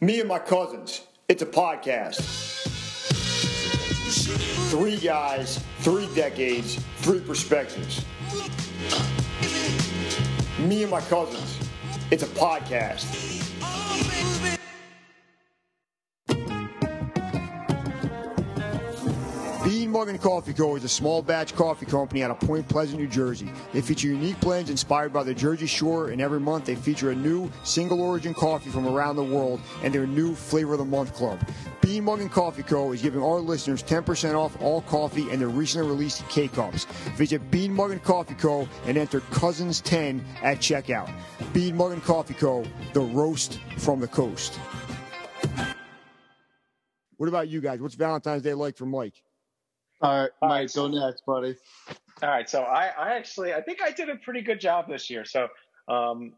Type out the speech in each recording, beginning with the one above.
Me and my cousins. It's a podcast. Three guys, three decades, three perspectives. Me and my cousins. It's a podcast. And Coffee Co. is a small batch coffee company out of Point Pleasant, New Jersey. They feature unique blends inspired by the Jersey Shore, and every month they feature a new single origin coffee from around the world and their new Flavor of the Month Club. Bean Muggin' Coffee Co. is giving our listeners 10% off all coffee and their recently released K Cups. Visit Bean Muggin' Coffee Co. and enter Cousins10 at checkout. Bean Muggin' Coffee Co., the roast from the coast. What about you guys? What's Valentine's Day like for Mike? All right, All Mike, right, go so- next, buddy. All right, so I, I actually I think I did a pretty good job this year. So um,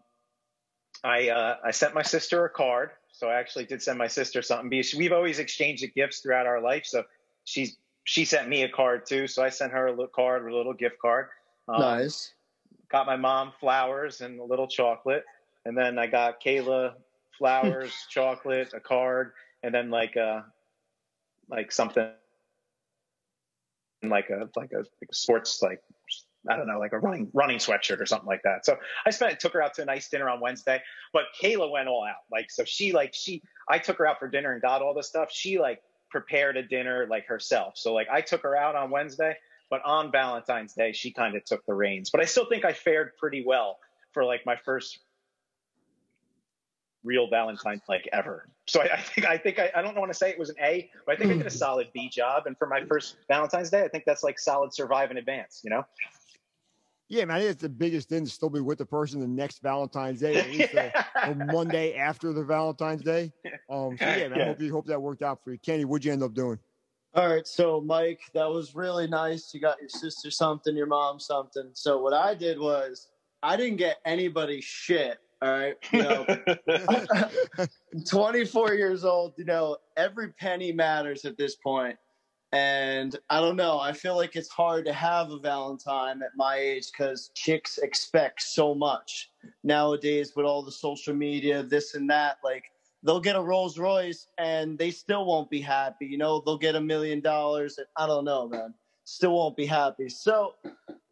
I uh, I sent my sister a card. So I actually did send my sister something because we've always exchanged the gifts throughout our life. So she's she sent me a card too. So I sent her a little card, a little gift card. Um, nice. Got my mom flowers and a little chocolate, and then I got Kayla flowers, chocolate, a card, and then like uh like something like a like a, like sports like I don't know like a running running sweatshirt or something like that. So I spent took her out to a nice dinner on Wednesday, but Kayla went all out. Like so she like she I took her out for dinner and got all the stuff. She like prepared a dinner like herself. So like I took her out on Wednesday, but on Valentine's Day she kind of took the reins. But I still think I fared pretty well for like my first real Valentine like ever. So I, I think I think I, I don't want to say it was an A, but I think I did a solid B job. And for my first Valentine's Day, I think that's like solid survive in advance. You know? Yeah, man, I think it's the biggest thing to still be with the person the next Valentine's Day, at least the, the Monday after the Valentine's Day. Um, so yeah, man, I hope you hope that worked out for you. Kenny, what'd you end up doing? All right, so Mike, that was really nice. You got your sister something, your mom something. So what I did was I didn't get anybody shit. All right, know, 24 years old. You know, every penny matters at this point. And I don't know. I feel like it's hard to have a Valentine at my age because chicks expect so much nowadays with all the social media, this and that. Like they'll get a Rolls Royce and they still won't be happy. You know, they'll get a million dollars and I don't know, man. Still won't be happy. So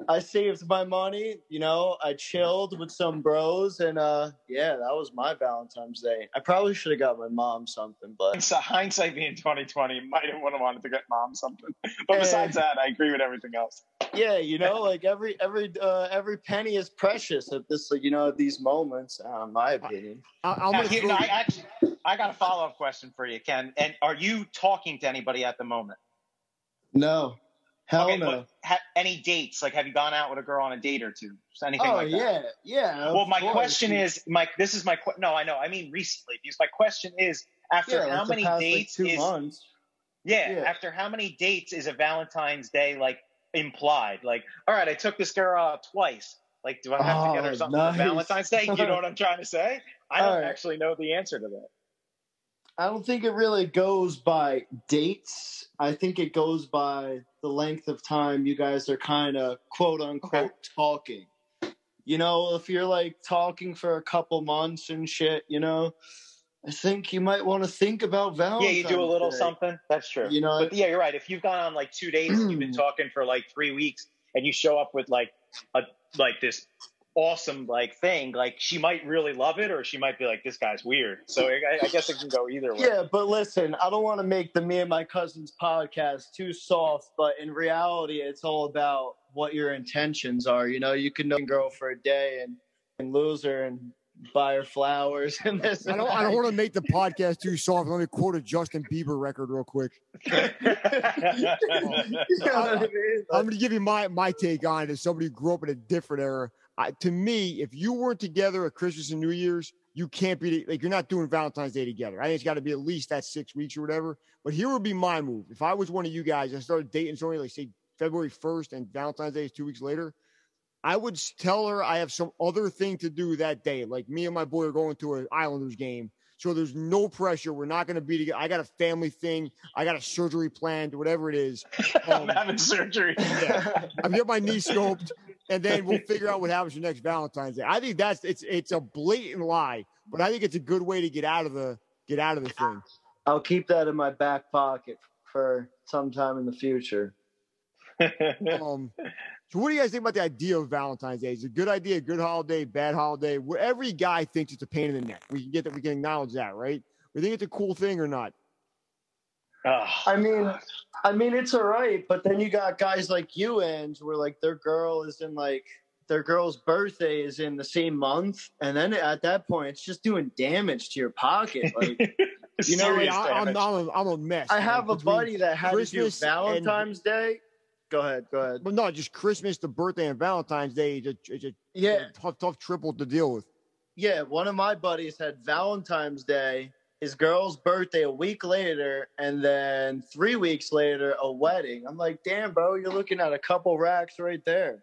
I saved my money, you know, I chilled with some bros and uh yeah, that was my Valentine's Day. I probably should have got my mom something, but So hindsight being 2020, might have would have wanted to get mom something. But besides that, I agree with everything else. yeah, you know, like every every uh every penny is precious at this you know, at these moments, uh, in my opinion. I, I'm Now, gonna here- throw no, you- I actually, I got a follow up question for you, Ken. And are you talking to anybody at the moment? No. Hell okay, no. ha- any dates? Like, have you gone out with a girl on a date or two? Just anything Oh like that? yeah, yeah. Well, my course. question is, Mike. This is my que- no. I know. I mean recently, because my question is, after yeah, how many past, like, dates two is months. yeah, Yeah. After how many dates is a Valentine's Day like implied? Like, all right, I took this girl out twice. Like, do I have to get her Oh, something nice. for Valentine's Day? You know what I'm trying to say? I don't All right. actually know the answer to that. I don't think it really goes by dates. I think it goes by the length of time you guys are kind of quote unquote talking. You know, if you're like talking for a couple months and shit, you know, I think you might want to think about Yeah, you do a little Day. something. That's true. You know, But yeah, you're right. If you've gone on like two dates and you've been talking for like three weeks and you show up with like a like this awesome like thing, like she might really love it or she might be like, this guy's weird. So I, I guess it can go either way. Yeah, but listen, I don't want to make the me and my cousins podcast too soft, but in reality, it's all about what your intentions are. You know, you can know a girl for a day and, and lose her and buy her flowers and this. I don't, I don't want to make the podcast too soft. Let me quote a Justin Bieber record real quick. You know what I mean? I'm going to give you my my take on it as somebody who grew up in a different era. I, to me, if you weren't together at Christmas and New Year's, you can't be like you're not doing Valentine's Day together. I think it's got to be at least that six weeks or whatever. But here would be my move. If I was one of you guys, I started dating somebody like say February 1st and Valentine's Day is two weeks later. I would tell her I have some other thing to do that day. Like me and my boy are going to an Islanders game. So there's no pressure. We're not going to be together. I got a family thing. I got a surgery planned, whatever it is. I'm um, having surgery. Yeah. I'm getting my knee scoped, and then we'll figure out what happens for next Valentine's Day. I think that's it's it's a blatant lie, but I think it's a good way to get out of the get out of the thing. I'll keep that in my back pocket for sometime in the future. um, so what do you guys think about the idea of Valentine's Day? Is it a good idea, good holiday, bad holiday? Where every guy thinks it's a pain in the neck. We can get that. We can acknowledge that, right? We think it's a cool thing or not. Oh, I mean, I mean it's all right, but then you got guys like you, and where like their girl is in like their girl's birthday is in the same month, and then at that point, it's just doing damage to your pocket. Like, You know, serious I, I'm. I'm, a, I'm a mess. I man, have a between buddy that had to do Christmas and- Valentine's Day. Go ahead, go ahead. But no, just Christmas, the birthday, and Valentine's Day is a, it's a Yeah, tough, tough triple to deal with. yeah. One of my buddies had Valentine's Day, his girl's birthday a week later, and then three weeks later a wedding. I'm like, damn, bro, you're looking at a couple racks right there.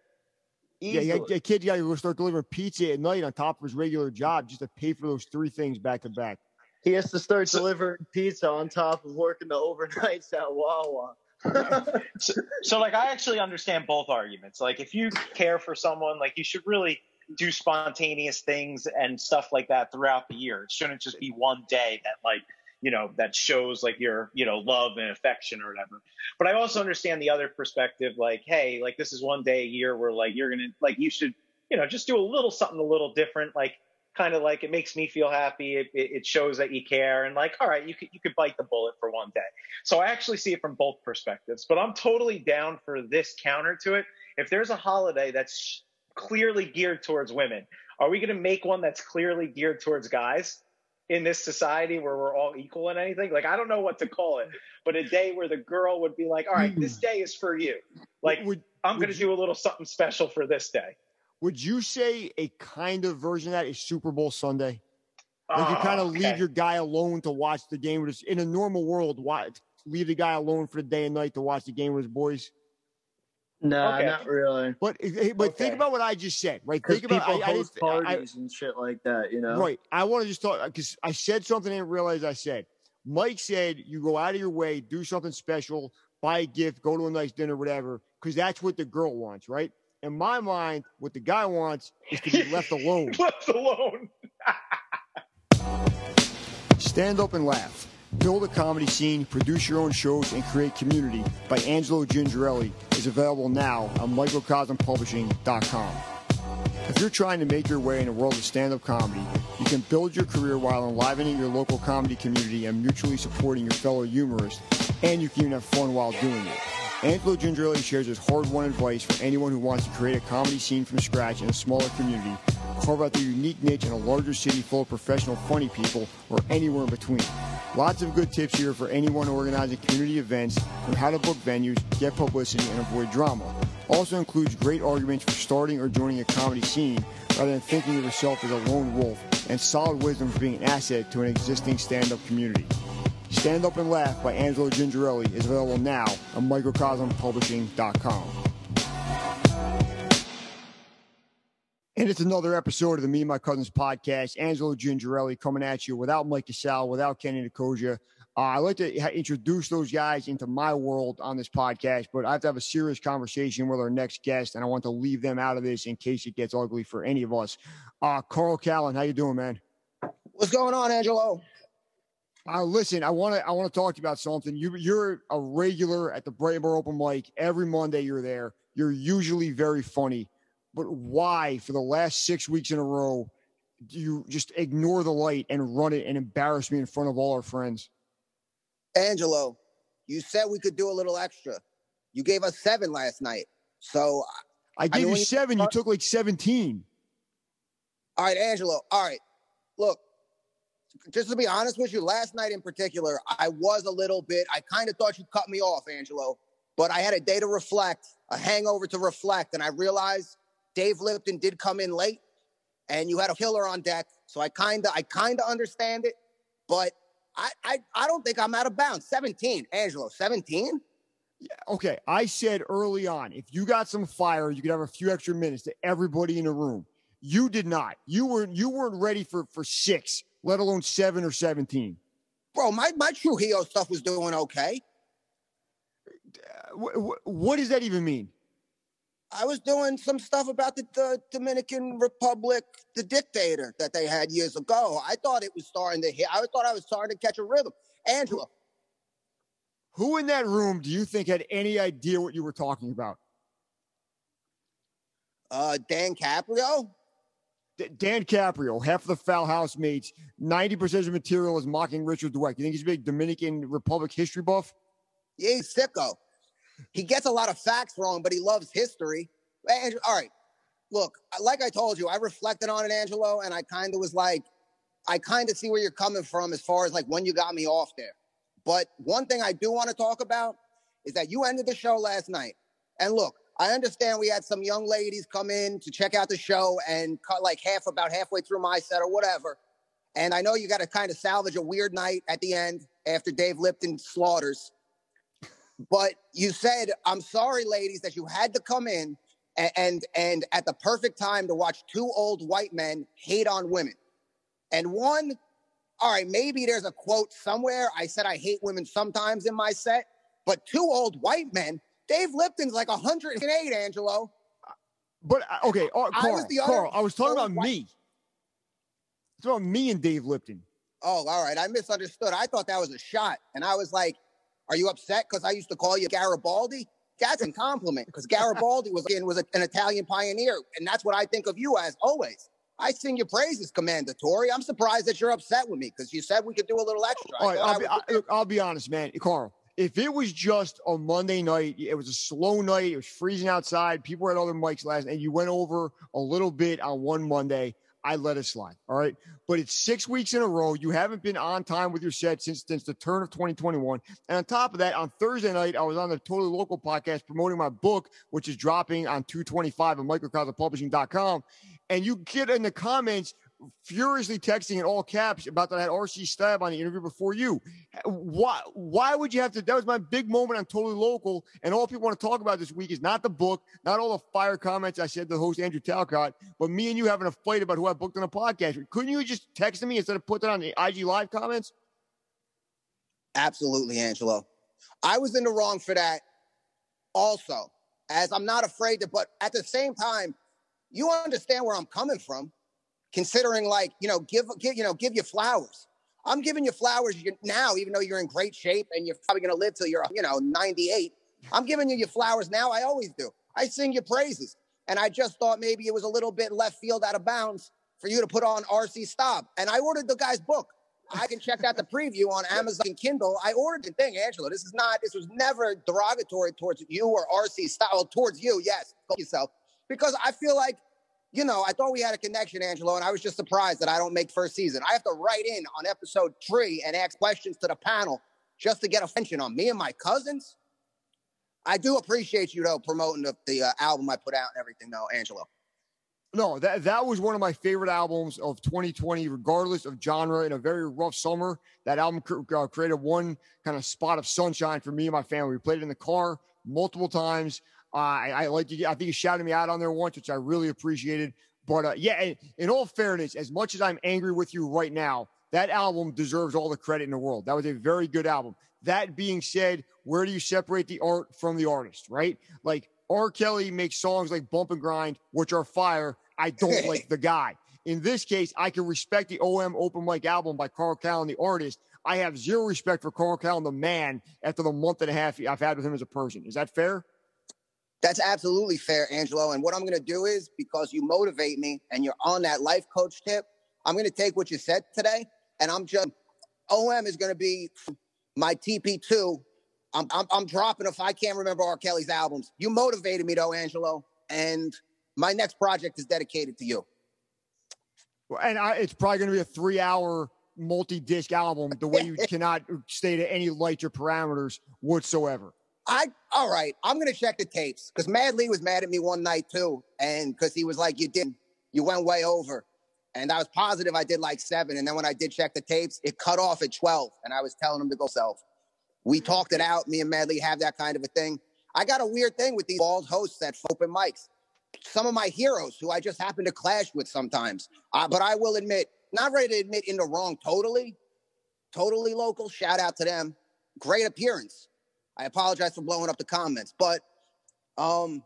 Yeah, Easily. yeah, yeah, kid, got to go start delivering pizza at night on top of his regular job just to pay for those three things back to back. He has to start So- delivering pizza on top of working the overnights at Wawa. so, so like I actually understand both arguments. Like if you care for someone, like you should really do spontaneous things and stuff like that throughout the year. It shouldn't just be one day that like you know that shows like your you know love and affection or whatever. But I also understand the other perspective. Like hey, like this is one day a year where like you're gonna like you should you know just do a little something a little different. Like kind of like it makes me feel happy. It, it, shows that you care and like all right, you could you could bite the bullet for one day. So I actually see it from both perspectives, but I'm totally down for this counter to it. If there's a holiday that's clearly geared towards women, are we going to make one that's clearly geared towards guys in this society where we're all equal in anything? Like, I don't know what to call it, but a day where the girl would be like, all right, this hmm. day is for you. Like, would, I'm going to do a little something special for this day. would you say a kind of version of that is Super Bowl Sunday? Like you ah, Oh, kind of leave your guy alone to watch the game with his, in a normal world, watch, leave the guy alone for the day and night to watch the game with his boys. Nah, Okay. not really. But eh, but think about what I just said, right? Think about people I, I host I- I- parties and shit like that, you know. Right. I want to just talk because I said something I didn't realize I said. Mike said you go out of your way, do something special, buy a gift, go to a nice dinner, whatever, because that's what the girl wants, right? In my mind, what the guy wants is to be left alone. Left alone. Stand up and laugh. Build a comedy scene, produce your own shows, and create community by Angelo Gingerelli is available now on microcosmpublishing.com. If you're trying to make your way in the world of stand-up comedy, you can build your career while enlivening your local comedy community and mutually supporting your fellow humorists, and you can even have fun while doing it. Angelo Gingerelli shares his hard-won advice for anyone who wants to create a comedy scene from scratch in a smaller community, carve out their unique niche in a larger city full of professional funny people, or anywhere in between. Lots of good tips here for anyone organizing community events, from how to book venues, get publicity, and avoid drama. Also includes great arguments for starting or joining a comedy scene rather than thinking of yourself as a lone wolf, and solid wisdom for being an asset to an existing stand-up community. Stand Up and Laugh by Angelo Gingerelli is available now on microcosmpublishing.com. And it's another episode of the Me and My Cousins podcast. Angelo Gingerelli coming at you without Mike Casal, without Kenny Nicosia. Uh, I like to ha- introduce those guys into my world on this podcast, but I have to have a serious conversation with our next guest, and I want to leave them out of this in case it gets ugly for any of us. Uh, Carl Callen, how you doing, man? What's going on, Angelo? Uh, listen, I want to I want to talk to you about something. You you're a regular at the Brighton Bar Open Mic every Monday. You're there. You're usually very funny, but why for the last six weeks in a row do you just ignore the light and run it and embarrass me in front of all our friends? Angelo, you said we could do a little extra. You gave us seven last night. So, I gave mean, you when you- seven. You took like seventeen. all right, Angelo. All right. Look, just to be honest with you, last night in particular, I was a little bit, I kind of thought you cut me off, Angelo, but I had a day to reflect, a hangover to reflect, and I realized Dave Lipton did come in late and you had a killer on deck. So I kind of, I kind of understand it, but I, I, I don't think I'm out of bounds. 17, Angelo, 17? Yeah, Okay, I said early on, if you got some fire, you could have a few extra minutes to everybody in the room. You did not. You weren't. You weren't ready for for six, let alone seven or seventeen. Bro, my, my Trujillo stuff was doing okay. Wh- wh- what does that even mean? I was doing some stuff about the, the, Dominican Republic, the dictator that they had years ago. I thought it was starting to hit. I thought I was starting to catch a rhythm. Angelo. Who in that room do you think had any idea what you were talking about? Uh, Dan Caprio. D- Dan Caprio, half of the Foul Housemates, 90% of the material is mocking Richard Dweck. You think he's a big Dominican Republic history buff? Yeah, he's sicko. He gets a lot of facts wrong, but he loves history. And, all right, look, like I told you, I reflected on it, Angelo, and I kind of was like, I kind of see where you're coming from as far as like when you got me off there. But one thing I do want to talk about is that you ended the show last night. And look, I understand we had some young ladies come in to check out the show and cut like half about halfway through my set or whatever. And I know you got to kind of salvage a weird night at the end after Dave Lipton slaughters. But you said, I'm sorry, ladies, that you had to come in and, and, and at the perfect time to watch two old white men hate on women. And one, all right, maybe there's a quote somewhere. I said I hate women sometimes in my set, but two old white men, Dave Lipton's like 108, Angelo. But uh, okay, uh, Carl, I was the Carl, I was talking about white. me. It's about me and Dave Lipton. Oh, all right. I misunderstood. I thought that was a shot. And I was like, are you upset because I used to call you Garibaldi? That's a compliment because Garibaldi was, was an Italian pioneer. And that's what I think of you as always. I sing your praises, Commendatore. I'm surprised that you're upset with me because you said we could do a little extra. All right, I'll be, I, look, I'll be honest, man. Carl, if it was just a Monday night, it was a slow night, it was freezing outside, people had other mics last, and you went over a little bit on one Monday, I let it slide. All right. But it's six weeks in a row. You haven't been on time with your set since, since the turn of 2021. And on top of that, on Thursday night, I was on the Totally Local podcast promoting my book, which is dropping on 225 on microcosmpublishing.com. And you get in the comments, furiously texting in all caps about that I had RC Staub on the interview before you. Why? Why would you have to? That was my big moment on Totally Local, and all people want to talk about this week is not the book, not all the fire comments I said to host Andrew Talcott, but me and you having a fight about who I booked on a podcast. Couldn't you just text me instead of putting on the IG Live comments? Absolutely, Angelo. I was in the wrong for that. Also, as I'm not afraid to, but at the same time, you understand where I'm coming from considering like you know give, give you know give you flowers. I'm giving you flowers now even though you're in great shape and you're probably going to live till you're you know 98 i'm giving you your flowers now i always do. I sing your praises. And i just thought maybe it was a little bit left field out of bounds for you to put on RC Staub and i ordered the guy's book. I can check out the preview on amazon and kindle. I ordered the thing angelo this is not this was never derogatory towards you or RC Staub towards you yes. Yourself. Because i feel like you know, I thought we had a connection, Angelo, and I was just surprised that I don't make first season. I have to write in on episode three and ask questions to the panel just to get attention on me and my cousins. I do appreciate you though promoting the, the uh, album I put out and everything, though, Angelo. No, that that was one of my favorite albums of 2020, regardless of genre. In a very rough summer, that album uh, created one kind of spot of sunshine for me and my family. We played it in the car multiple times. Uh, I, I like you. I think you shouted me out on there once, which I really appreciated. But uh, yeah, in all fairness, as much as I'm angry with you right now, that album deserves all the credit in the world. That was a very good album. That being said, where do you separate the art from the artist, right? Like R. Kelly makes songs like Bump and Grind, which are fire. I don't like the guy. In this case, I can respect the OM Open Mic album by Carl Callen, the artist. I have zero respect for Carl Callen, the man, after the month and a half I've had with him as a person. Is that fair? That's absolutely fair, Angelo. And what I'm going to do is because you motivate me and you're on that life coach tip, I'm going to take what you said today and I'm just, OM is going to be my TP2. I'm, I'm, I'm dropping if I can't remember R. Kelly's albums. You motivated me though, Angelo. And my next project is dedicated to you. And I, it's probably going to be a three hour multi disc album, the way you cannot stay to any lights or parameters whatsoever. I all right. I'm gonna check the tapes because Mad Lee was mad at me one night too, and because he was like, "You didn't, you went way over," and I was positive I did like seven, and then when I did check the tapes, it cut off at twelve, and I was telling him to go self. We talked it out. Me and Mad Lee have that kind of a thing. I got a weird thing with these bald hosts that open mics. Some of my heroes who I just happen to clash with sometimes, uh, but I will admit, not ready to admit in the wrong totally. Totally local. Shout out to them. Great appearance I apologize for blowing up the comments, but um,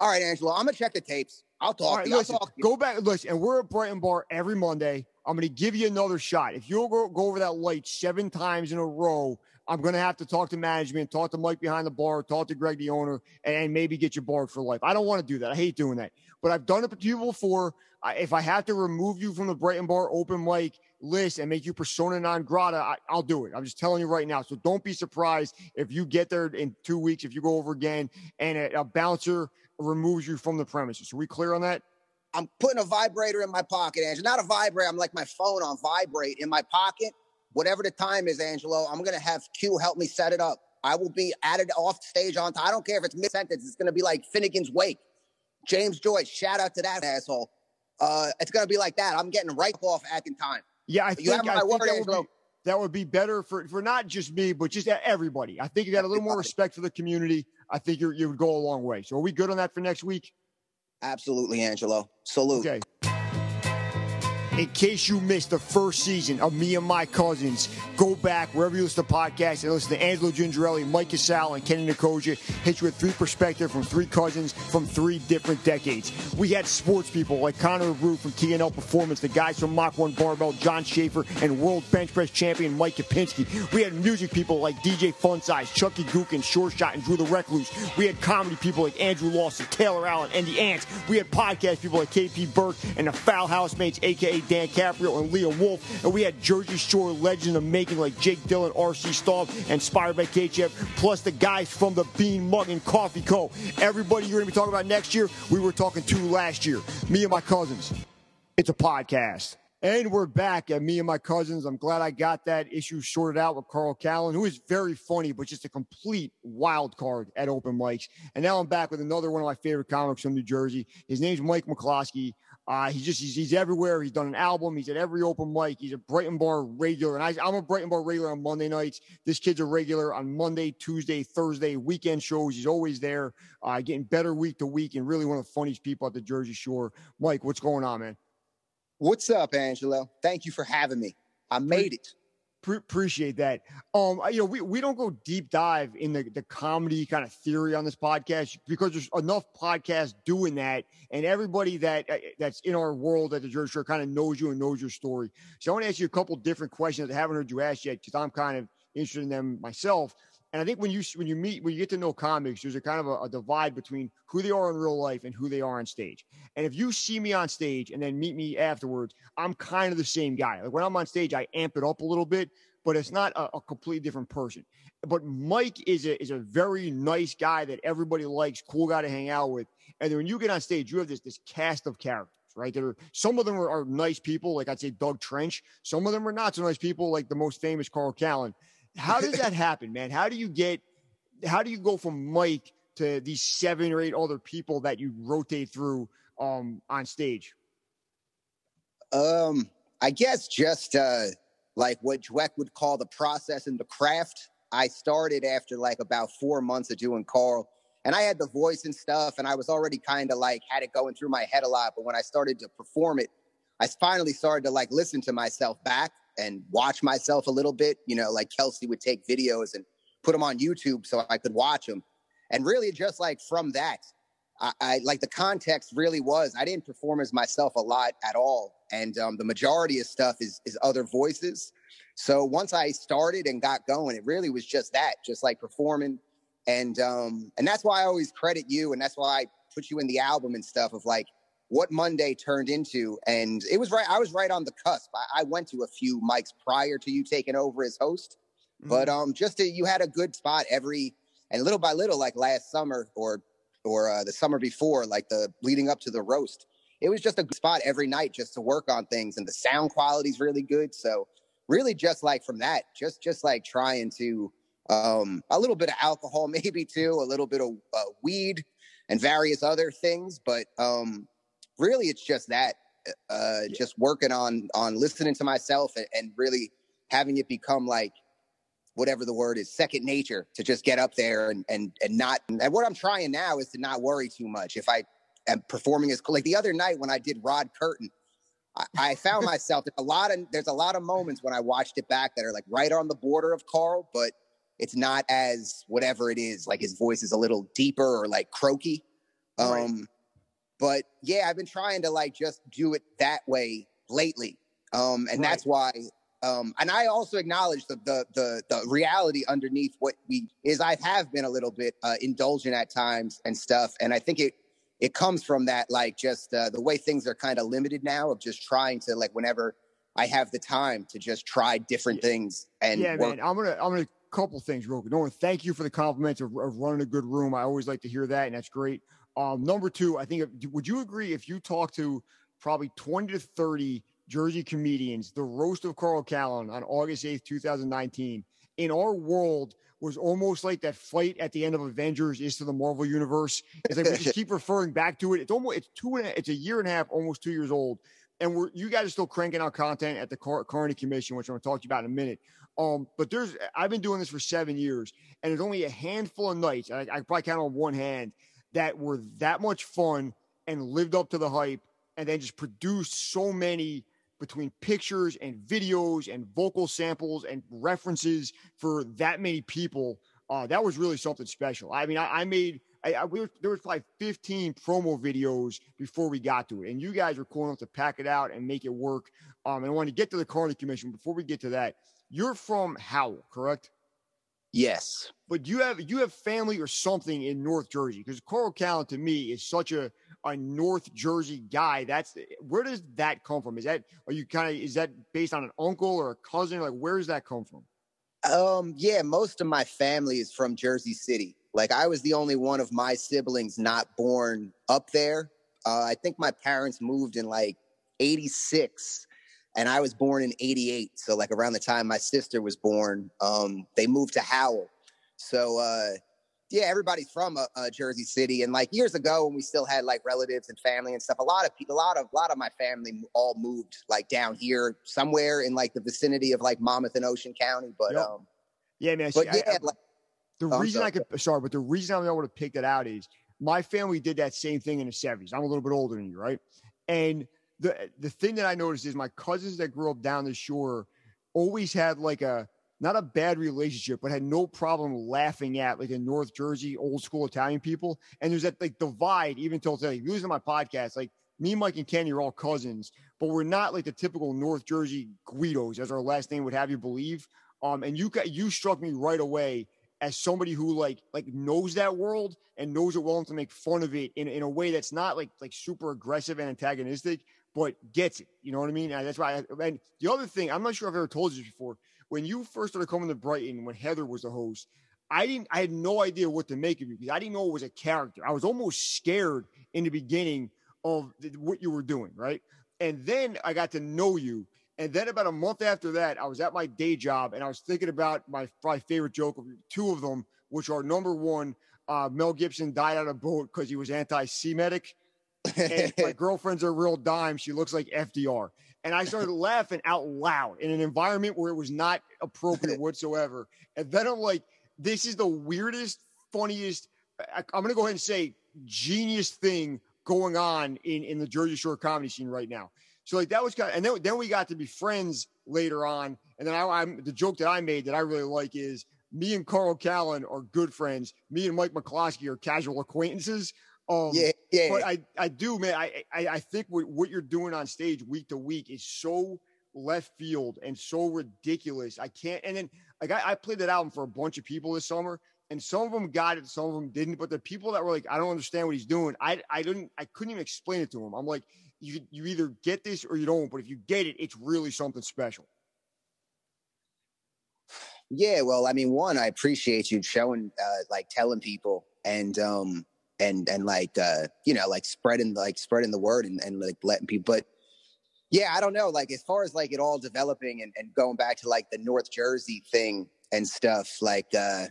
All right, Angelo, I'm gonna check the tapes. I'll talk All right, to you. listen, talk go back. Listen, and we're at Brighton Bar every Monday. I'm going to give you another shot. If you'll go, go over that light seven times in a row, I'm going to have to talk to management, talk to Mike behind the bar, talk to Greg, the owner, and maybe get you barred for life. I don't want to do that. I hate doing that. But I've done it to you before. I, if I have to remove you from the Brighton Bar open mic list and make you persona non grata, I, I'll do it. I'm just telling you right now. So don't be surprised if you get there in two weeks, if you go over again, and a, a bouncer removes you from the premises. Are we clear on that? I'm putting a vibrator in my pocket, Angelo. Not a vibrator. I'm like my phone on vibrate in my pocket. Whatever the time is, Angelo, I'm gonna have Q help me set it up. I will be added off stage on time. I don't care if it's mid sentence. It's gonna be like Finnegans Wake. James Joyce, shout out to that asshole. Uh, it's gonna be like that. I'm getting right off acting time. Yeah, I think, I think that, would be, that would be better for, for not just me, but just everybody. I think you got a little more respect for the community, I think you you would go a long way. So are we good on that for next week? Absolutely, Angelo. Salute. Okay. In case you missed the first season of Me and My Cousins, go back wherever you listen to podcasts and listen to Angelo Gingerelli, Mike Casal, and Kenny Nicosia hit you with three perspective from three cousins from three different decades. We had sports people like Connor Root from TNL Performance, the guys from Mach 1 Barbell, John Schaefer, and world bench press champion Mike Kapinski. We had music people like DJ Funsize, Chucky Gookin, Short Shot, and Drew the Recluse. We had comedy people like Andrew Lawson, Taylor Allen, and the Ants. We had podcast people like KP Burke and the Foul Housemates, aka Dan Caprio and Leah Wolf. And we had Jersey Shore legends of making like Jake Dillon, RC Staub, Inspired by KCF, plus the guys from the Bean Muggin' Coffee Co. Everybody you're going to be talking about next year, we were talking to last year. Me and my cousins. It's a podcast. And we're back at me and my cousins. I'm glad I got that issue sorted out with Carl Callen, who is very funny, but just a complete wild card at open mics. And now I'm back with another one of my favorite comics from New Jersey. His name's Mike McCloskey. Uh, he's just he's, he's everywhere. He's done an album. He's at every open mic. He's a Brighton Bar regular, and I, I'm a Brighton Bar regular on Monday nights. This kid's a regular on Monday, Tuesday, Thursday, weekend shows. He's always there, uh, getting better week to week, and really one of the funniest people at the Jersey Shore. Mike, what's going on, man? What's up, Angelo? Thank you for having me. I made it. Pre- appreciate that. Um, you know, we, we don't go deep dive in the, the comedy kind of theory on this podcast because there's enough podcasts doing that, and everybody that uh, that's in our world at the Jersey Shore kind of knows you and knows your story. So I want to ask you a couple different questions that I haven't heard you ask yet because I'm kind of interested in them myself. And I think when you when you meet when you get to know comics, there's a kind of a, a divide between who they are in real life and who they are on stage. And if you see me on stage and then meet me afterwards, I'm kind of the same guy. Like when I'm on stage, I amp it up a little bit, but it's not a, a completely different person. But Mike is a is a very nice guy that everybody likes, cool guy to hang out with. And then when you get on stage, you have this this cast of characters. Right, there are some of them are, are nice people, like I'd say Doug Trench. Some of them are not so nice people, like the most famous Carl Callen. How does that happen, man? How do you get? How do you go from Mike to these seven or eight other people that you rotate through um, on stage? Um, I guess just uh like what Dweck would call the process and the craft. I started after like about four months of doing Carl, and I had the voice and stuff, and I was already kind of like had it going through my head a lot. But when I started to perform it, I finally started to like listen to myself back and watch myself a little bit. You know, like Kelsey would take videos and put them on YouTube so I could watch them. And really, just like from that, I, I like the context really was I didn't perform as myself a lot at all, and um, the majority of stuff is is other voices. So once I started and got going, it really was just that, just like performing, and um, and that's why I always credit you, and that's why I put you in the album and stuff of like what Monday turned into, and it was right. I was right on the cusp. I, I went to a few mics prior to you taking over as host, but um, just to, you had a good spot every, and little by little, like last summer or or uh, the summer before, like the leading up to the roast, it was just a good spot every night just to work on things, and the sound quality is really good. So really, just like from that, just just like trying to um, a little bit of alcohol, maybe too, a little bit of uh, weed and various other things, but um, really, it's just that. Uh, just working on on listening to myself and, and really having it become like whatever the word is, second nature to just get up there and and and not. And what I'm trying now is to not worry too much. If I am performing as cool, like the other night when I did Rod curtain I, I found myself a lot of there's a lot of moments when I watched it back that are like right on the border of Carl, but it's not as whatever it is. Like his voice is a little deeper or like croaky. Um, Right. But yeah, I've been trying to like just do it that way lately. Um, and Right. that's why. Um, and I also acknowledge the, the the the reality underneath what we is. I have been a little bit uh, indulgent at times and stuff, and I think it it comes from that like just uh, the way things are kind of limited now of just trying to like whenever I have the time to just try different things and yeah, work. man. I'm gonna I'm gonna couple things real quick. Norman, thank you for the compliments of, of running a good room. I always like to hear that, and that's great. Um, number two, I think would you agree if you talk to probably 20 to 30 Jersey comedians, the roast of Carl Callen on August 8th, 2019, in our world was almost like that fight at the end of Avengers is to the Marvel universe. It's like we just keep referring back to it. It's almost it's two and a, it's a year and a half, almost two years old. And we're you guys are still cranking out content at the Car- Carney Commission, which I'm going to talk to you about in a minute. Um, but there's I've been doing this for seven years, and there's only a handful of nights I, I probably count on one hand that were that much fun and lived up to the hype, and then just produced so many between pictures and videos and vocal samples and references for that many people. Uh, that was really something special. I mean, I, I made I, I we were, there was probably 15 promo videos before we got to it, and you guys were cool enough to pack it out and make it work. Um, and I want to get to the Carney Commission. Before we get to that, you're from Howell, correct? Yes. But you have you have family or something in North Jersey because Carl Callen to me is such a a North Jersey guy. That's where does that come from? Is that are you kind of is that based on an uncle or a cousin? Like where does that come from? Um, yeah, most of my family is from Jersey City. Like I was the only one of my siblings not born up there. Uh, I think my parents moved in like 86 and I was born in 88. So like around the time my sister was born, um, they moved to Howell. So, uh, yeah, everybody's from uh, uh, Jersey City, and like years ago when we still had like relatives and family and stuff, a lot of people, a lot of, a lot of my family all moved like down here somewhere in like the vicinity of like Monmouth and Ocean County. But Yep. um, Yeah, man. but see, I- yeah, I- like, the Oh, reason I sorry. could sorry, but the reason I'm able to pick that out is my family did that same thing in the 70s. I'm a little bit older than you, right? And the the thing that I noticed is my cousins that grew up down the shore always had like a not a bad relationship, but had no problem laughing at like the North Jersey old school Italian people. And there's that like divide even till today. Listen to my podcast, like me, Mike, and Kenny are all cousins, but we're not like the typical North Jersey Guidos, as our last name would have you believe. Um, and you got you struck me right away as somebody who like like knows that world and knows it well enough to make fun of it in, in a way that's not like like super aggressive and antagonistic, but gets it. You know what I mean? And that's why. I, and the other thing, I'm not sure I've ever told you this before. When you first started coming to Brighton, when Heather was the host, I didn't. I had no idea what to make of you because I didn't know it was a character. I was almost scared in the beginning of the, what you were doing, right? And then I got to know you. And then about a month after that, I was at my day job and I was thinking about my my favorite joke of two of them, which are number one, uh, Mel Gibson died on a boat because he was anti-Semitic and my girlfriend's a real dime. She looks like FDR. And I started laughing out loud in an environment where it was not appropriate whatsoever. And then I'm like, this is the weirdest, funniest, I, I'm going to go ahead and say genius thing going on in, in the Jersey Shore comedy scene right now. So like that was kind of, and then, then we got to be friends later on. And then I, I'm the joke that I made that I really like is me and Carl Callen are good friends. Me and Mike McCloskey are casual acquaintances. Um, yeah, yeah. but I, I do, man. I, I, I think what, what you're doing on stage week to week is so left field and so ridiculous. I can't. And then like I, I played that album for a bunch of people this summer, and some of them got it, some of them didn't. But the people that were like, I don't understand what he's doing. I, I didn't. I couldn't even explain it to them. I'm like, you, you either get this or you don't. But if you get it, it's really something special. Yeah, well, I mean, one, I appreciate you showing, uh, like, telling people, and um, and and like, uh, you know, like spreading like spreading the word and, and like letting people. But yeah, I don't know. Like, as far as like it all developing and, and going back to like the North Jersey thing and stuff, like, uh,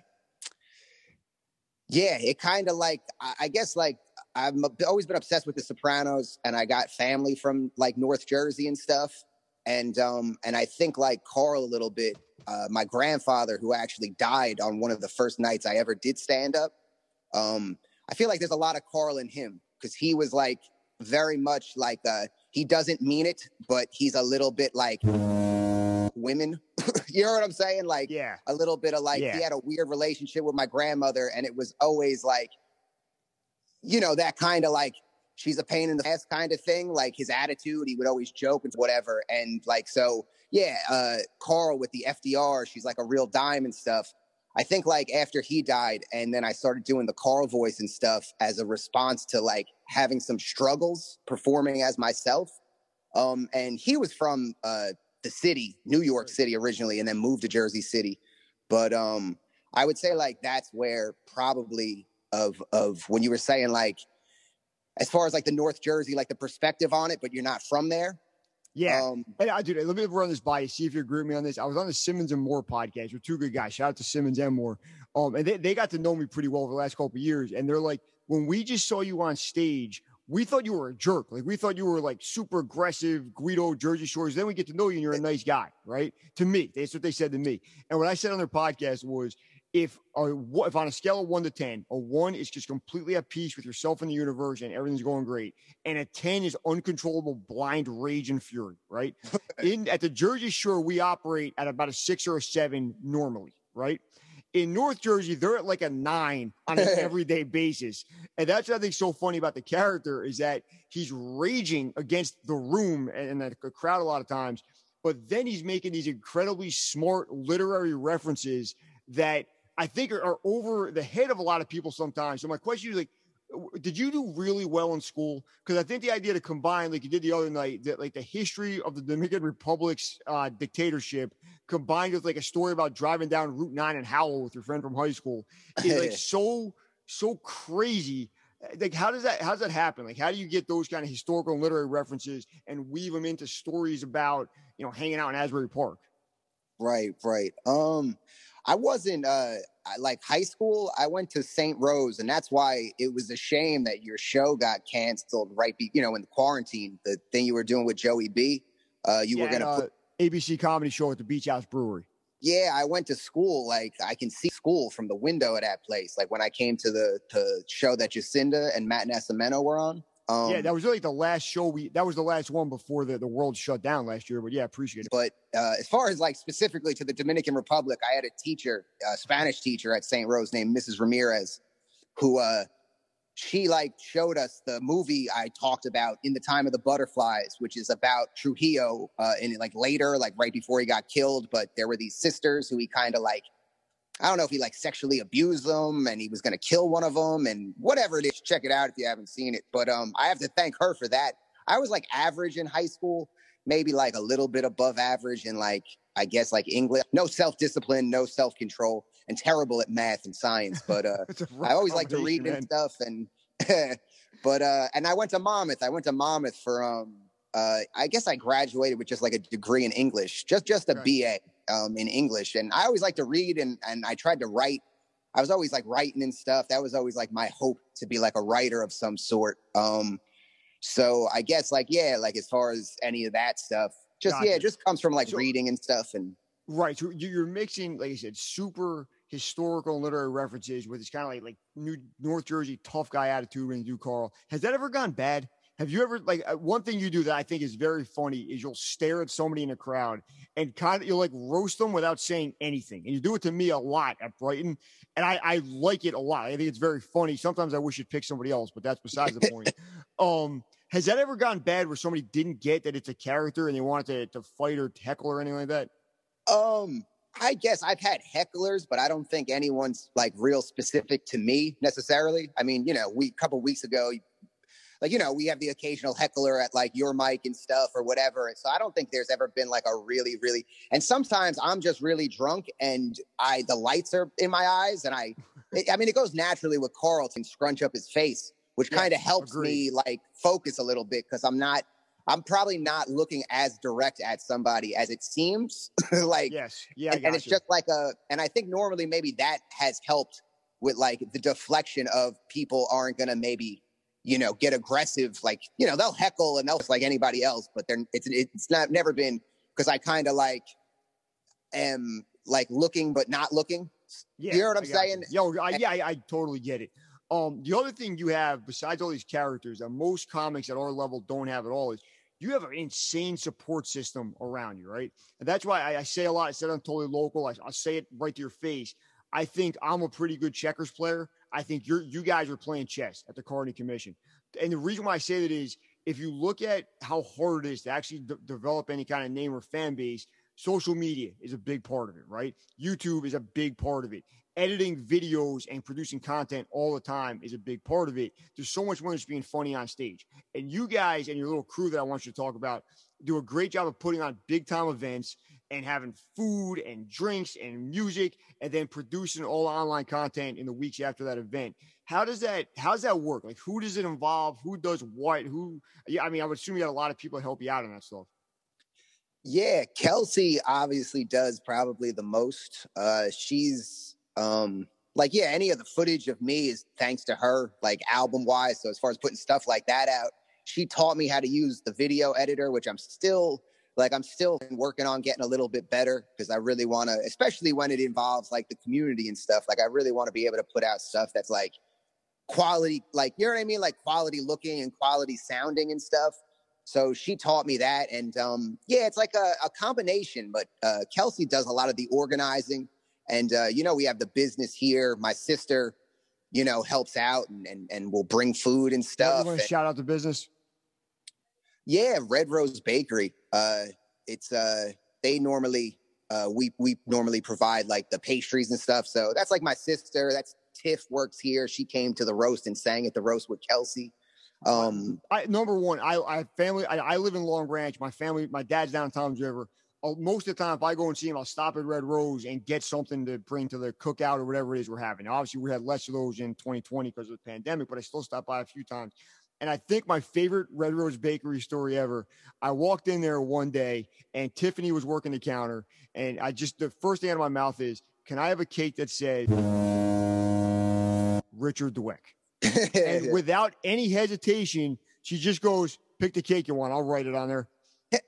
yeah, it kind of like I, guess like I've always been obsessed with The Sopranos, and I got family from like North Jersey and stuff, and um, and I think like Carl a little bit uh, my grandfather, who actually died on one of the first nights I ever did stand up. Um, I feel like there's a lot of Carl in him because he was like very much like uh, he doesn't mean it, but he's a little bit like women. you know what I'm saying? Like Yeah. a little bit of like Yeah. he had a weird relationship with my grandmother, and it was always like you know, that kind of like she's a pain in the ass kind of thing. Like his attitude, he would always joke and whatever. And like, so yeah, uh, Carl with the FDR, she's like a real dime and stuff. I think like after he died, and then I started doing the Carl voice and stuff as a response to like having some struggles performing as myself. Um, and he was from uh, the city, New York City originally, and then moved to Jersey City. But um, I would say like that's where probably of of when you were saying like as far as like the North Jersey, like the perspective on it, but you're not from there. Yeah. Um, hey, I do. Let me run this by you, see if you agree with me on this. I was on the Simmons and Moore podcast with two good guys. Shout out to Simmons and Moore. Um, and they, they got to know me pretty well over the last couple of years. And they're like, when we just saw you on stage, we thought you were a jerk. Like we thought you were like super aggressive, Guido, Jersey Shores. Then we get to know you and you're a nice guy, right? To me, that's what they said to me. And what I said on their podcast was, if a, if on a scale of one to 10, a one is just completely at peace with yourself and the universe and everything's going great. And a 10 is uncontrollable blind rage and fury, right? In at the Jersey Shore, we operate at about a six or a seven normally, right? In North Jersey, they're at like a nine on an everyday basis. And that's what I think so funny about the character is that he's raging against the room and the crowd a lot of times, but then he's making these incredibly smart literary references that I think are, are, over the head of a lot of people sometimes. So my question is like, did you do really well in school? Because I think the idea to combine, like you did the other night, that like the history of the Dominican Republic's uh, dictatorship combined with like a story about driving down Route Nine in Howell with your friend from high school is like so so crazy. Like how does that how does that happen? Like how do you get those kind of historical and literary references and weave them into stories about you know hanging out in Asbury Park? Right, right. Um, I wasn't uh like high school. I went to St. Rose, and that's why it was a shame that your show got canceled right. Be, you know, in the quarantine, the thing you were doing with Joey B. Uh, you yeah, were going to uh, put ABC comedy show at the Beach House Brewery. Yeah, I went to school. Like I can see school from the window of that place. Like when I came to the to show that Jacinda and Matt Nascimento were on. Um, yeah, that was really the last show we. That was the last one before the, the world shut down last year. But yeah, I appreciate it. But uh, as far as like specifically to the Dominican Republic, I had a teacher, a Spanish teacher at St. Rose named Mrs. Ramirez, who uh, she like showed us the movie I talked about in the time of the butterflies, which is about Trujillo uh, in like later, like right before he got killed. But there were these sisters who he kind of like I don't know if he like sexually abused them and he was going to kill one of them and whatever it is. Check it out if you haven't seen it. But um, I have to thank her for that. I was like average in high school, maybe like a little bit above average in like I guess like English. No self discipline, no self control, and terrible at math and science. But uh, I always like to read man. and stuff. And but uh, and I went to Monmouth. I went to Monmouth for um, uh, I guess I graduated with just like a degree in English, just just a right. BA um, in English. And I always like to read and, and I tried to write. I was always like writing and stuff. That was always like my hope to be like a writer of some sort. Um, so I guess like, yeah, like as far as any of that stuff, just, gotcha. yeah, it just comes from like so, reading and stuff. And right. So you're mixing, like I said, super historical and literary references with this kind of like, like New North Jersey tough guy attitude when you do Carl. Has that ever gone bad? Have you ever like uh, one thing you do that I think is very funny is you'll stare at somebody in a crowd and kind of you'll like roast them without saying anything, and you do it to me a lot at Brighton, and I, I like it a lot. I think it's very funny. Sometimes I wish you'd pick somebody else, but that's besides the point. um, has that ever gone bad where somebody didn't get that it's a character and they wanted to, to fight or heckle or anything like that? Um, I guess I've had hecklers, but I don't think anyone's like real specific to me necessarily. I mean, you know, we a couple weeks ago like you know we have the occasional heckler at like your mic and stuff or whatever so i don't think there's ever been like a really really and sometimes i'm just really drunk and i the lights are in my eyes and i i mean it goes naturally with carlton scrunch up his face which kind of helps agreed. me like focus a little bit because i'm not i'm probably not looking as direct at somebody as it seems like yes yeah and, and it's just like a and i think normally maybe that has helped with like the deflection of people aren't gonna maybe you know, get aggressive. Like, you know, they'll heckle and they'll like anybody else, but they're it's it's not never been because I kind of like am like looking but not looking. Yeah, you know what I'm saying? You. Yo, I, yeah, I, I, totally get it. Um, the other thing you have besides all these characters that most comics at our level don't have at all is you have an insane support system around you, right? And that's why I, I say a lot. I said I'm totally local. I, I'll say it right to your face. I think I'm a pretty good checkers player. I think you're you guys are playing chess at the Carney Commission. And the reason why I say that is if you look at how hard it is to actually de- develop any kind of name or fan base, social media is a big part of it, right? YouTube is a big part of it. Editing videos and producing content all the time is a big part of it. There's so much more just being funny on stage. And you guys and your little crew that I want you to talk about do a great job of putting on big time events and having food and drinks and music and then producing all online content in the weeks after that event. How does that how does that work? Like who does it involve? Who does what? Who yeah, I mean I would assume you got a lot of people to help you out on that stuff. Yeah, Kelsey obviously does probably the most. Uh she's um like yeah, any of the footage of me is thanks to her, like album wise. So as far as putting stuff like that out, she taught me how to use the video editor, which I'm still like I'm still working on getting a little bit better because I really want to, especially when it involves like the community and stuff. Like I really want to be able to put out stuff that's like quality, like you know what I mean, like quality looking and quality sounding and stuff. So she taught me that, and um, yeah, it's like a, a combination. But uh, Kelsey does a lot of the organizing, and uh, you know we have the business here. My sister, you know, helps out and and, and will bring food and stuff. You want to shout out the business? Yeah, Red Rose Bakery. Uh, it's uh, they normally uh, we we normally provide like the pastries and stuff. So that's like my sister. That's Tiff works here. She came to the roast and sang at the roast with Kelsey. Um, I, number one, I, I family. I, I, live in Long Branch. My family, my dad's down in Toms River. Uh, most of the time, if I go and see him, I'll stop at Red Rose and get something to bring to the cookout or whatever it is we're having. Now, obviously, we had less of those in 2020 because of the pandemic, but I still stop by a few times. And I think my favorite Red Rose Bakery story ever. I walked in there one day and Tiffany was working the counter. And I just, the first thing out of my mouth is, can I have a cake that says Richard Dweck? and without any hesitation, she just goes, pick the cake you want. I'll write it on there.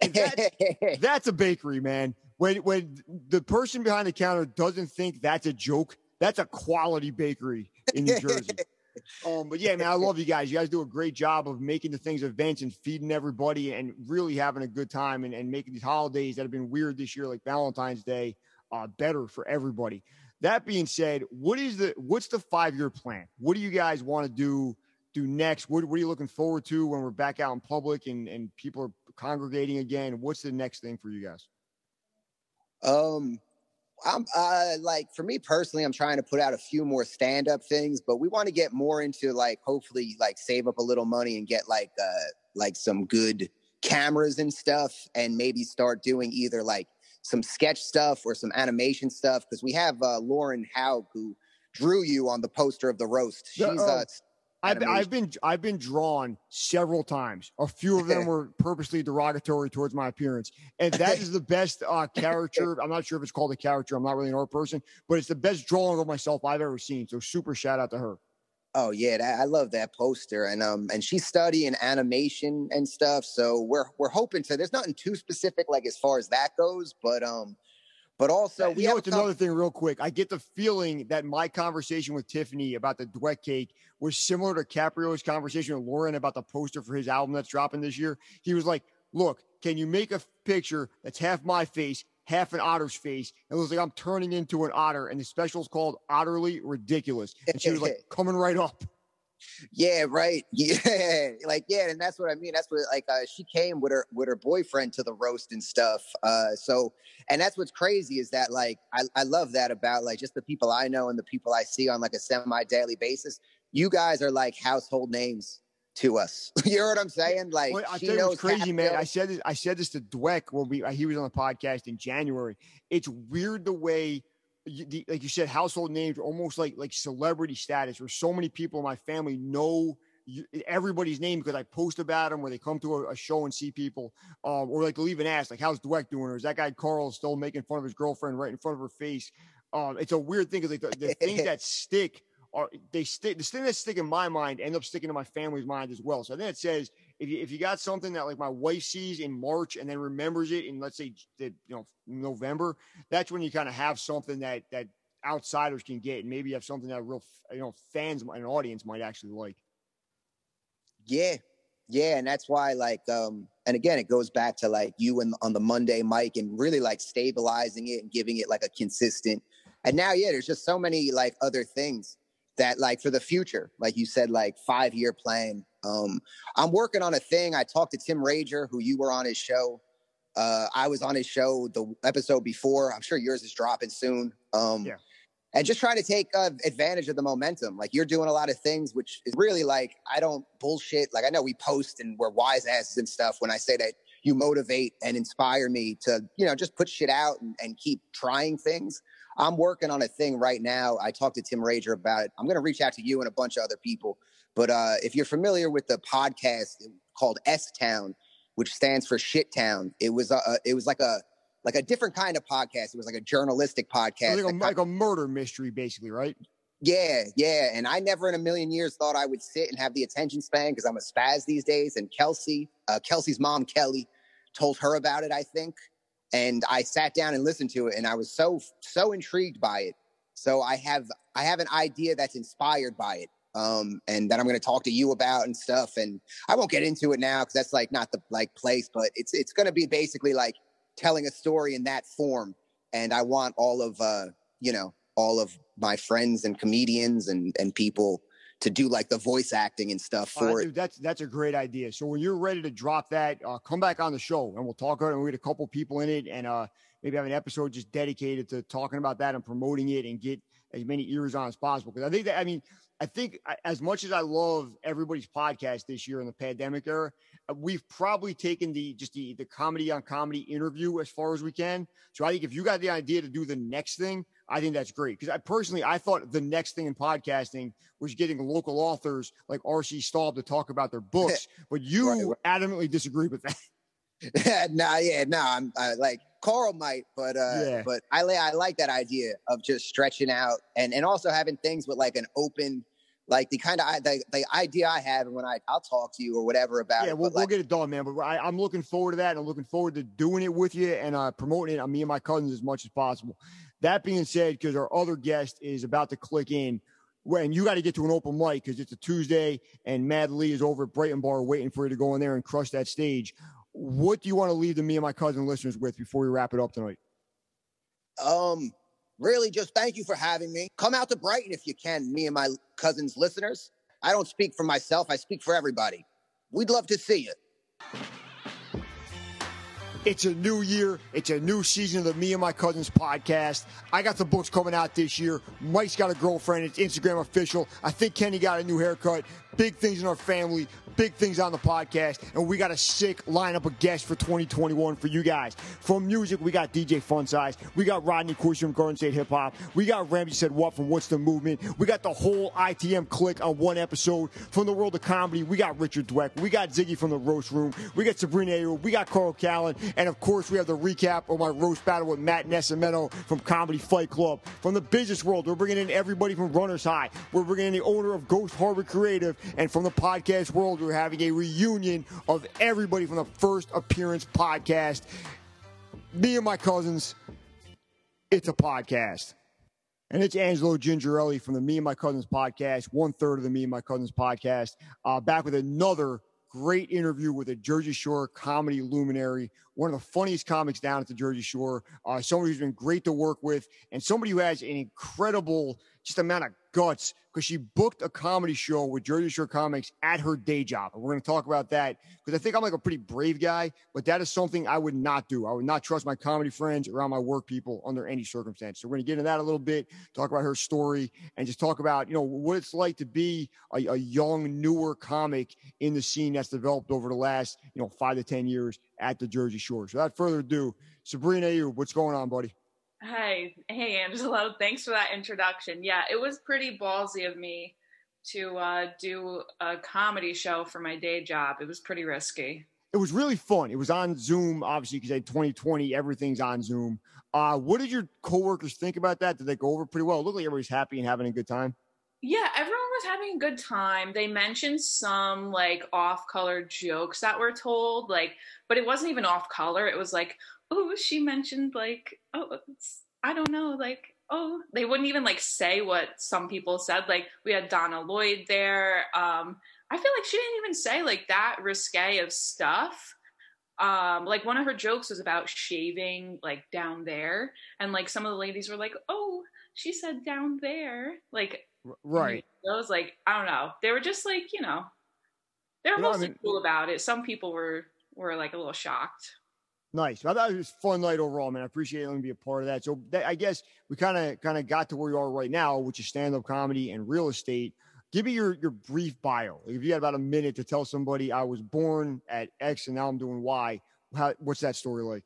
That's, that's a bakery, man. When, when the person behind the counter doesn't think that's a joke, that's a quality bakery in New Jersey. Um, but yeah, man, I love you guys. You guys do a great job of making the things events and feeding everybody and really having a good time and, and making these holidays that have been weird this year, like Valentine's Day, uh, better for everybody. That being said, what is the what's the five year plan? What do you guys want to do do next? What, what are you looking forward to when we're back out in public and, and people are congregating again? What's the next thing for you guys? Um, I'm uh, like for me personally, I'm trying to put out a few more stand up things, but we want to get more into like hopefully like save up a little money and get like uh like some good cameras and stuff, and maybe start doing either like some sketch stuff or some animation stuff because we have uh, Lauren Haug who drew you on the poster of the roast. She's uh, I've, I've been I've been drawn several times. A few of them were purposely derogatory towards my appearance, and that is the best uh, character. I'm not sure if it's called a character. I'm not really an art person, but it's the best drawing of myself I've ever seen. So super shout out to her. Oh yeah, that, I love that poster, and um, and she's studying animation and stuff. So we're we're hoping to. There's nothing too specific like as far as that goes, but um, but also, we you know, it's another thing, real quick. I get the feeling that my conversation with Tiffany about the Dweck cake was similar to Caprio's conversation with Lauren about the poster for his album that's dropping this year. He was like, "Look, can you make a picture that's half my face, half an otter's face?" And it was like I'm turning into an otter, and the special is called "Otterly Ridiculous." And she was like, "Coming right up." Yeah, right. Yeah, like yeah, and that's what I mean. That's what like uh, she came with her with her boyfriend to the roast and stuff. Uh, so and that's what's crazy is that like I I love that about like just the people I know and the people I see on like a semi daily basis. You guys are like household names to us. you know what I'm saying? Like well, I you what's crazy, man. I said this. I said this to Dweck when we he was on the podcast in January. It's weird the way like you said, household names, are almost like like celebrity status, where so many people in my family know you, everybody's name because I post about them, where they come to a, a show and see people, um, or like they'll even ask, like, "How's Dweck doing?" Or is that guy Carl still making fun of his girlfriend right in front of her face? Um, it's a weird thing because like the, the things that stick are they stick. The thing that stick in my mind end up sticking to my family's mind as well. So I think it says if you, if you got something that like my wife sees in March and then remembers it in let's say you know November, that's when you kind of have something that that outsiders can get, and maybe you have something that real you know fans and audience might actually like. Yeah, yeah, and that's why like um and again it goes back to like you and on the Monday mic and really like stabilizing it and giving it like a consistent And now, yeah, there's just so many like other things that like for the future, like you said, like five year plan. Um, I'm working on a thing. I talked to Tim Rager, who you were on his show. Uh, I was on his show the episode before. I'm sure yours is dropping soon. Um, yeah. And just trying to take uh, advantage of the momentum. Like you're doing a lot of things, which is really like I don't bullshit. Like I know we post and we're wise asses and stuff when I say that you motivate and inspire me to, you know, just put shit out and, and keep trying things. I'm working on a thing right now. I talked to Tim Rager about it. I'm going to reach out to you and a bunch of other people. But uh, if you're familiar with the podcast called S Town, which stands for Shit Town, it was a, it was like a like a different kind of podcast. It was like a journalistic podcast, like a, like a murder mystery, basically, right? Yeah, yeah. And I never in a million years thought I would sit and have the attention span because I'm a spaz these days. And Kelsey, uh, Kelsey's mom, Kelly, told her about it, I think. And I sat down and listened to it, and I was so so intrigued by it. So I have I have an idea that's inspired by it, um, and that I'm going to talk to you about and stuff. And I won't get into it now because that's like not the like place, but it's it's going to be basically like telling a story in that form. And I want all of uh, you know all of my friends and comedians and and people to do like the voice acting and stuff for uh, it. Dude, that's that's a great idea. So when you're ready to drop that, uh, come back on the show and we'll talk about it. And we get a couple people in it and uh, maybe have an episode just dedicated to talking about that and promoting it and get as many ears on as possible. Because I think that I mean I think as much as I love everybody's podcast this year in the pandemic era, uh, we've probably taken the just the the comedy on comedy interview as far as we can. So I think if you got the idea to do the next thing, I think that's great because I personally I thought the next thing in podcasting was getting local authors like R.C. Staub to talk about their books, but you right, adamantly disagree with that. nah, yeah, no, nah, I'm uh, like Carl might, but uh, yeah. but I I like that idea of just stretching out and and also having things with like an open like the kind of the, the idea I have, and when I I'll talk to you or whatever about yeah, it. we'll, we'll get it done, man. But I, am looking forward to that, and I'm looking forward to doing it with you and uh, promoting it on me and my cousins as much as possible. That being said, because our other guest is about to click in, when you got to get to an open mic because it's a Tuesday, and Mad Lee is over at Brighton Bar waiting for you to go in there and crush that stage. What do you want to leave the me and my cousin listeners with before we wrap it up tonight? Um, really, just thank you for having me. Come out to Brighton if you can, me and my cousins listeners. I don't speak for myself, I speak for everybody. We'd love to see you. It's a new year. It's a new season of the Me and My Cousins podcast. I got the books coming out this year. Mike's got a girlfriend. It's Instagram official. I think Kenny got a new haircut. Big things in our family big things on the podcast, and we got a sick lineup of guests for 2021 for you guys. From music, we got DJ Fun Size, we got Rodney Corsi from Garden State Hip Hop, we got Ramsey Said What from What's the Movement, we got the whole ITM click on one episode. From the world of comedy, we got Richard Dweck, we got Ziggy from the Roast Room, we got Sabrina Ayoub, we got Carl Callen, and of course, we have the recap of my roast battle with Matt Nessimento from Comedy Fight Club. From the business world, we're bringing in everybody from Runners High, we're bringing in the owner of Ghost Harbor Creative, and from the podcast world, we're having a reunion of everybody from the first appearance podcast. Me and my cousins, it's a podcast. And it's Angelo Gingerelli from the Me and My Cousins podcast, one third of the Me and My Cousins podcast, uh, back with another great interview with a Jersey Shore comedy luminary, one of the funniest comics down at the Jersey Shore, uh, somebody who's been great to work with, and somebody who has an incredible just amount of guts because she booked a comedy show with Jersey Shore Comics at her day job. And we're going to talk about that because I think I'm like a pretty brave guy, but that is something I would not do. I would not trust my comedy friends around my work people under any circumstance. So we're going to get into that a little bit, talk about her story, and just talk about, you know, what it's like to be a, a young, newer comic in the scene that's developed over the last, you know, five to 10 years at the Jersey Shore. So without further ado, Sabrina, you, what's going on, buddy? Hi. Hey, Angelo. Thanks for that introduction. Yeah, it was pretty ballsy of me to uh, do a comedy show for my day job. It was pretty risky. It was really fun. It was on Zoom, obviously, because in 2020, everything's on Zoom. Uh, what did your coworkers think about that? Did they go over pretty well? It looked like everybody's happy and having a good time. Yeah, everyone was having a good time. They mentioned some like off color jokes that were told, like, but it wasn't even off color. It was like, oh, she mentioned like, oh, I don't know, like, oh, they wouldn't even like say what some people said. Like we had Donna Lloyd there. Um, I feel like she didn't even say like that risque of stuff. Um, like one of her jokes was about shaving like down there, and like some of the ladies were like, oh, she said down there. Like, right. Those, like, I don't know. They were just like, you know, they were You know, I mostly mean- cool about it. Some people were were like a little shocked. Nice. I thought it was fun night overall, man. I appreciate it. letting me be a part of that. So that, I guess we kind of kind of got to where you are right now, which is stand up comedy and real estate. Give me your your brief bio. Like if you had about a minute to tell somebody I was born at X and now I'm doing Y, how, what's that story like?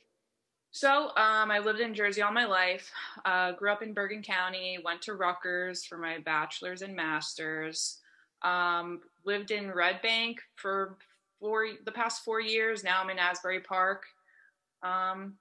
So um, I lived in Jersey all my life. Uh, grew up in Bergen County. Went to Rutgers for my bachelor's and master's. Um, lived in Red Bank for four the past four years. Now I'm in Asbury Park. Um,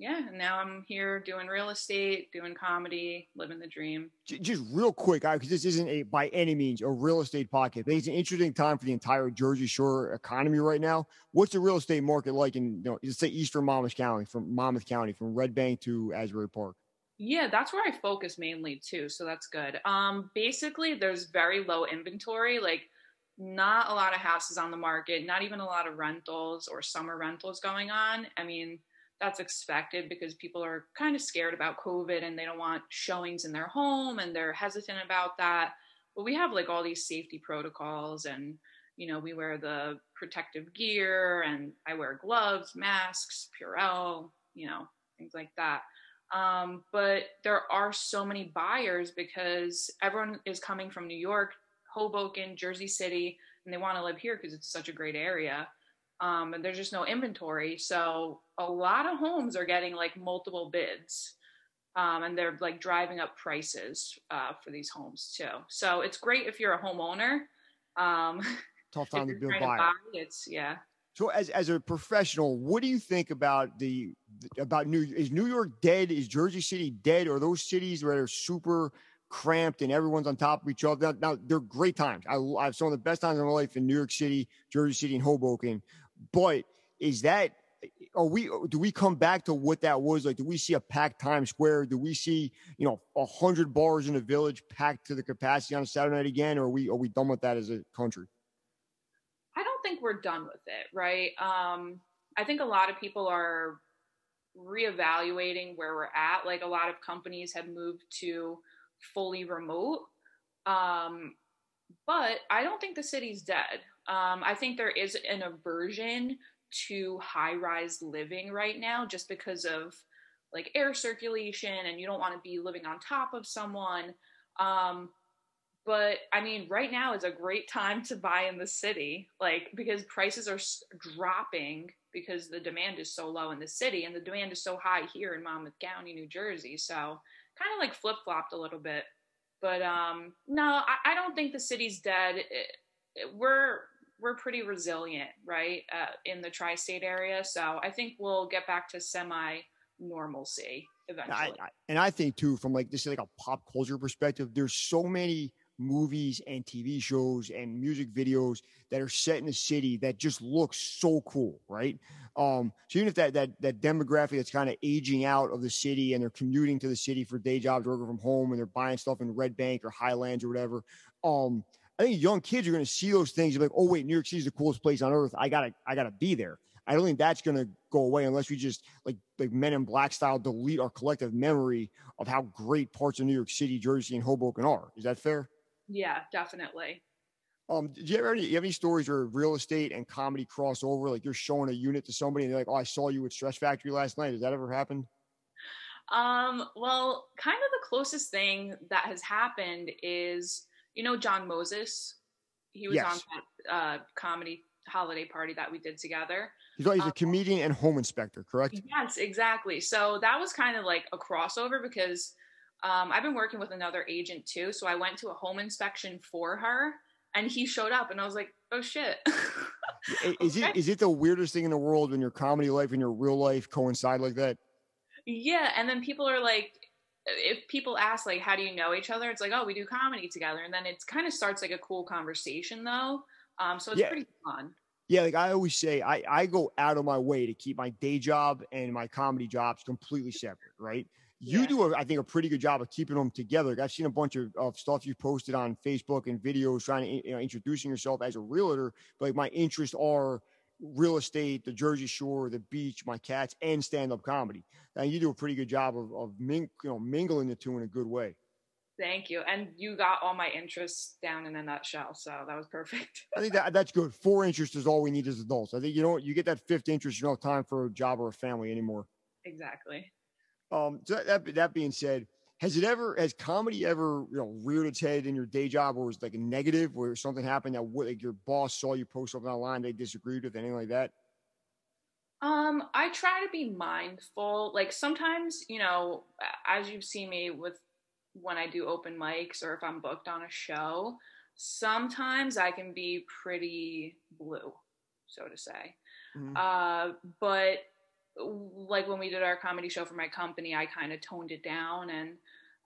yeah, now I'm here doing real estate, doing comedy, living the dream. Just real quick, because this isn't a by any means a real estate podcast. but It's an interesting time for the entire Jersey Shore economy right now. What's the real estate market like in you know, let's say Eastern Monmouth County, from Monmouth County, from Red Bank to Asbury Park? Yeah, that's where I focus mainly too, so that's good. Um, basically, there's very low inventory, like not a lot of houses on the market, not even a lot of rentals or summer rentals going on. I mean, that's expected because people are kind of scared about COVID and they don't want showings in their home and they're hesitant about that. But we have like all these safety protocols and you know, we wear the protective gear and I wear gloves, masks, Purell, you know, things like that. Um, but there are so many buyers because everyone is coming from New York, Hoboken, Jersey City, and they want to live here because it's such a great area. Um, and there's just no inventory. So a lot of homes are getting like multiple bids. Um, and they're like driving up prices uh, for these homes too. So it's great if you're a homeowner. Um, Tough time to build trying to buyer. buy, it's yeah. So as as a professional, what do you think about the about New is New York dead? Is Jersey City dead? Or are those cities where they're super cramped and everyone's on top of each other? Now, now they're great times. I, I have some of the best times of my life in New York City, Jersey City, and Hoboken. But is that are we do we come back to what that was like? Do we see a packed Times Square? Do we see you know a hundred bars in a village packed to the capacity on a Saturday night again? Or are we are we done with that as a country? I don't think we're done with it, right? Um, I think a lot of people are reevaluating where we're at. Like a lot of companies have moved to fully remote. Um, but I don't think the city's dead. Um, I think there is an aversion to high rise living right now just because of like air circulation and you don't want to be living on top of someone. Um, but I mean, right now is a great time to buy in the city, like because prices are dropping because the demand is so low in the city and the demand is so high here in Monmouth County, New Jersey. So kind of like flip flopped a little bit. But um, no, I, I don't think the city's dead. It, it- we're we're pretty resilient, right, uh, in the tri-state area. So I think we'll get back to semi normalcy eventually. I, I, and I think too, from like this like a pop culture perspective, there's so many movies and TV shows and music videos that are set in the city that just looks so cool, right? Um, so even if that that that demographic that's kind of aging out of the city and they're commuting to the city for day jobs, working from home, and they're buying stuff in Red Bank or Highlands or whatever, um, I think young kids are going to see those things and be like, oh wait, New York City is the coolest place on earth. I gotta I gotta be there. I don't think that's going to go away unless we just like like Men in Black style delete our collective memory of how great parts of New York City, Jersey, and Hoboken are. Is that fair? yeah, definitely. Um, do you ever you have any stories where real estate and comedy cross over? Like you're showing a unit to somebody and they're like, "Oh, I saw you at Stress Factory last night." Has that ever happened? Um, well, kind of the closest thing that has happened is, you know, John Moses. He was Yes. on that uh, comedy holiday party that we did together. He's, he's a Um, comedian and home inspector, correct? Yes, exactly. So that was kind of like a crossover because um, I've been working with another agent too. So I went to a home inspection for her, and he showed up, and I was like, "Oh shit!" Is it is it the weirdest thing in the world when your comedy life and your real life coincide like that? Yeah, and then people are like, if people ask like, how do you know each other? It's like, oh, we do comedy together, and then it kind of starts like a cool conversation though. Um, so it's Yeah. pretty fun. Yeah, like I always say, I, I go out of my way to keep my day job and my comedy jobs completely separate, right? You Yeah. do, a, I think, a pretty good job of keeping them together. Like, I've seen a bunch of, of stuff you posted on Facebook and videos trying to, you know, introducing yourself as a realtor. But like my interests are real estate, the Jersey Shore, the beach, my cats, and stand up comedy. And you do a pretty good job of, of ming, you know, mingling the two in a good way. Thank you. And you got all my interests down in a nutshell. So that was perfect. I think that that's good. Four interests is all we need as adults. I think you know you get that fifth interest, you don't have time for a job or a family anymore. Exactly. Um, so that that being said, has it ever has comedy ever you know reared its head in your day job or was like a negative where something happened that like your boss saw you post something online they disagreed with anything like that? Um, I try to be mindful. Like sometimes, you know, as you've seen me with when I do open mics or if I'm booked on a show, sometimes I can be pretty blue, so to say. Mm-hmm. Uh, but like when we did our comedy show for my company, I kind of toned it down and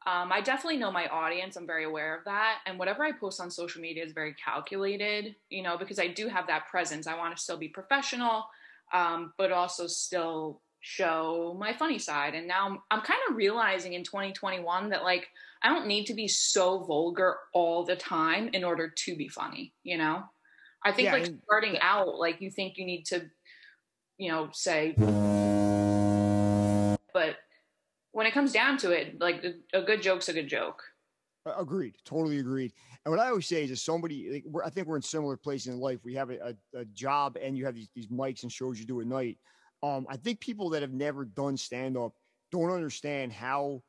um, I definitely know my audience. I'm very aware of that. And whatever I post on social media is very calculated, you know, because I do have that presence. I want to still be professional, um, but also still show my funny side. And now I'm, I'm kind of realizing in 2021 that like I don't need to be so vulgar all the time in order to be funny, you know? I think yeah, like starting out, like you think you need to, you know, say, but when it comes down to it, like a good joke's a good joke. Agreed. Totally agreed. And what I always say is, if somebody, like, I think we're in similar places in life. We have a, a, a job and you have these, these mics and shows you do at night um, I think people that have never done stand up don't understand how,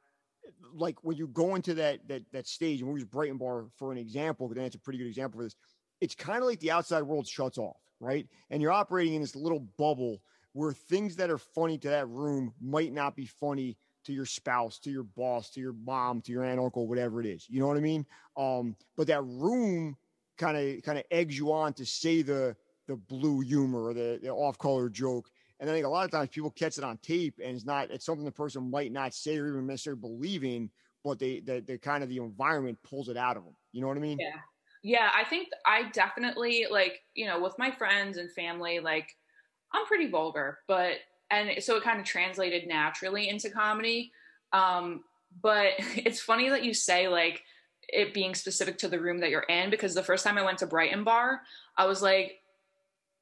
like, when you go into that that that stage, and we use Brighton Bar for an example, because that's a pretty good example for this. It's kind of like the outside world shuts off, right? And you're operating in this little bubble where things that are funny to that room might not be funny to your spouse, to your boss, to your mom, to your aunt, uncle, whatever it is. You know what I mean? Um, but that room kind of kind of eggs you on to say the the blue humor or the, the off color joke and I think a lot of times people catch it on tape and it's not, it's something the person might not say or even necessarily believe in, but they, the, the kind of the environment pulls it out of them. You know what I mean? Yeah. Yeah. I think I definitely like, you know, with my friends and family, like I'm pretty vulgar, but, and so it kind of translated naturally into comedy. Um, but it's funny that you say like it being specific to the room that you're in because the first time I went to Brighton Bar, I was like,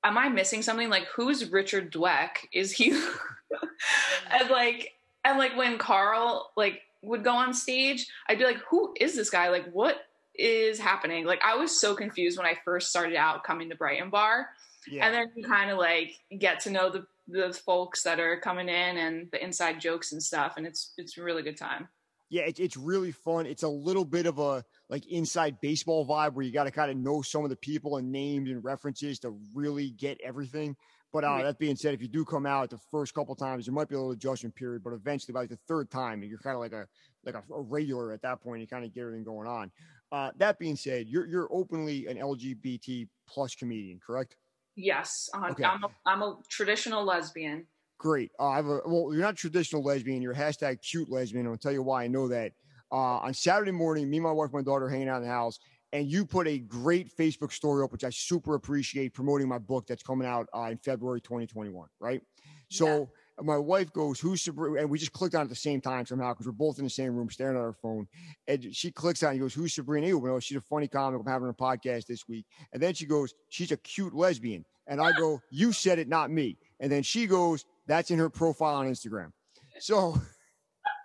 am I missing something? Like, who's Richard Dweck? Is he? and like, and like when Carl like would go on stage, I'd be like, who is this guy? Like, what is happening? Like, I was so confused when I first started out coming to Brighton Bar, yeah. and then you kind of like get to know the the folks that are coming in and the inside jokes and stuff, and it's it's a really good time yeah, it, it's really fun. It's a little bit of a like inside baseball vibe where you got to kind of know some of the people and names and references to really get everything. But uh, that being said, if you do come out the first couple times, there might be a little adjustment period, but eventually, by like the third time, you're kind of like a like a, a, regular at that point. You kind of get everything going on. Uh, that being said, you're you're openly an LGBT plus comedian, correct? Yes, uh, okay. I'm a, I'm a traditional lesbian. Great. Uh, I have a well, you're not traditional lesbian. You're hashtag cute lesbian. I'll tell you why I know that. Uh, on Saturday morning, me, my wife, my daughter hanging out in the house, and you put a great Facebook story up, which I super appreciate, promoting my book that's coming out uh, in February 2021. Right. So yeah. My wife goes, "Who's Sabrina?" And we just clicked on it at the same time somehow because we're both in the same room staring at our phone. And she clicks on, and goes, "Who's Sabrina?" You know, she's a funny comic. I'm having a podcast this week. And then she goes, "She's a cute lesbian." And I go, "You said it, not me." And then she goes, that's in her profile on Instagram. So,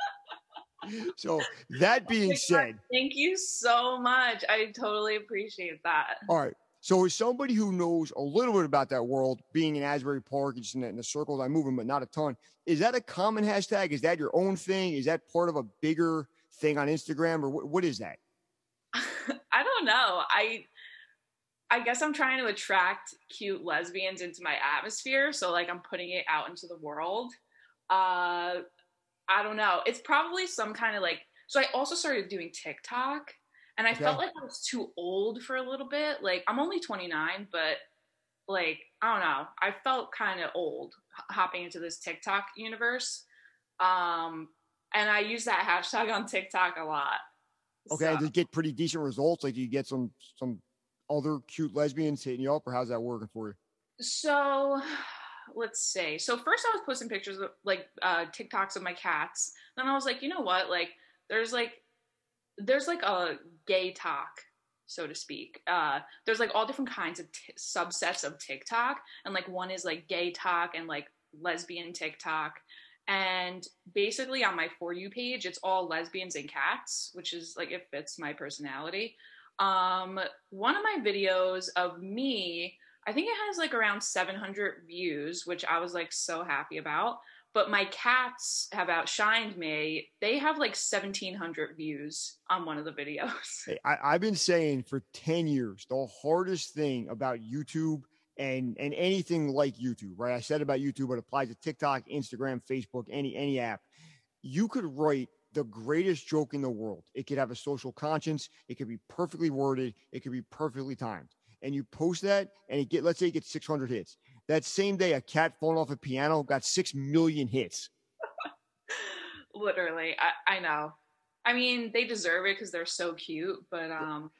so that being said, thank you so much. I totally appreciate that. All right. So, as somebody who knows a little bit about that world, being in Asbury Park, just in the, in the circles I move in, but not a ton, is that a common hashtag? Is that your own thing? Is that part of a bigger thing on Instagram, or what, what is that? I don't know. I I guess I'm trying to attract cute lesbians into my atmosphere. So like I'm putting it out into the world. Uh I don't know. It's probably some kind of like so I also started doing TikTok and I okay. felt like I was too old for a little bit. Like I'm only 29, but like I don't know. I felt kind of old hopping into this TikTok universe. Um and I use that hashtag on TikTok a lot. Okay, so. does get pretty decent results? Like, do you get some some other cute lesbians hitting you up, or how's that working for you? So let's see. So first I was posting pictures of like uh TikToks of my cats. Then I was like, you know what? Like there's like there's like a gay talk, so to speak. Uh there's like all different kinds of t- subsets of TikTok and like one is like gay talk and like lesbian TikTok. And basically, on my For You page, it's all lesbians and cats, which is like it fits my personality. Um, one of my videos of me, I think it has like around 700 views, which I was like so happy about. But my cats have outshined me. They have like 1,700 views on one of the videos. Hey, I, I've been saying for 10 years the hardest thing about YouTube and and anything like YouTube, right? I said about YouTube, it applies to TikTok, Instagram, Facebook, any any app. You could write the greatest joke in the world. It could have a social conscience. It could be perfectly worded. It could be perfectly timed. And you post that, and it get let's say it gets 600 hits. That same day, a cat falling off a piano got six million hits. Literally, I, I know. I mean, they deserve it because they're so cute, but um.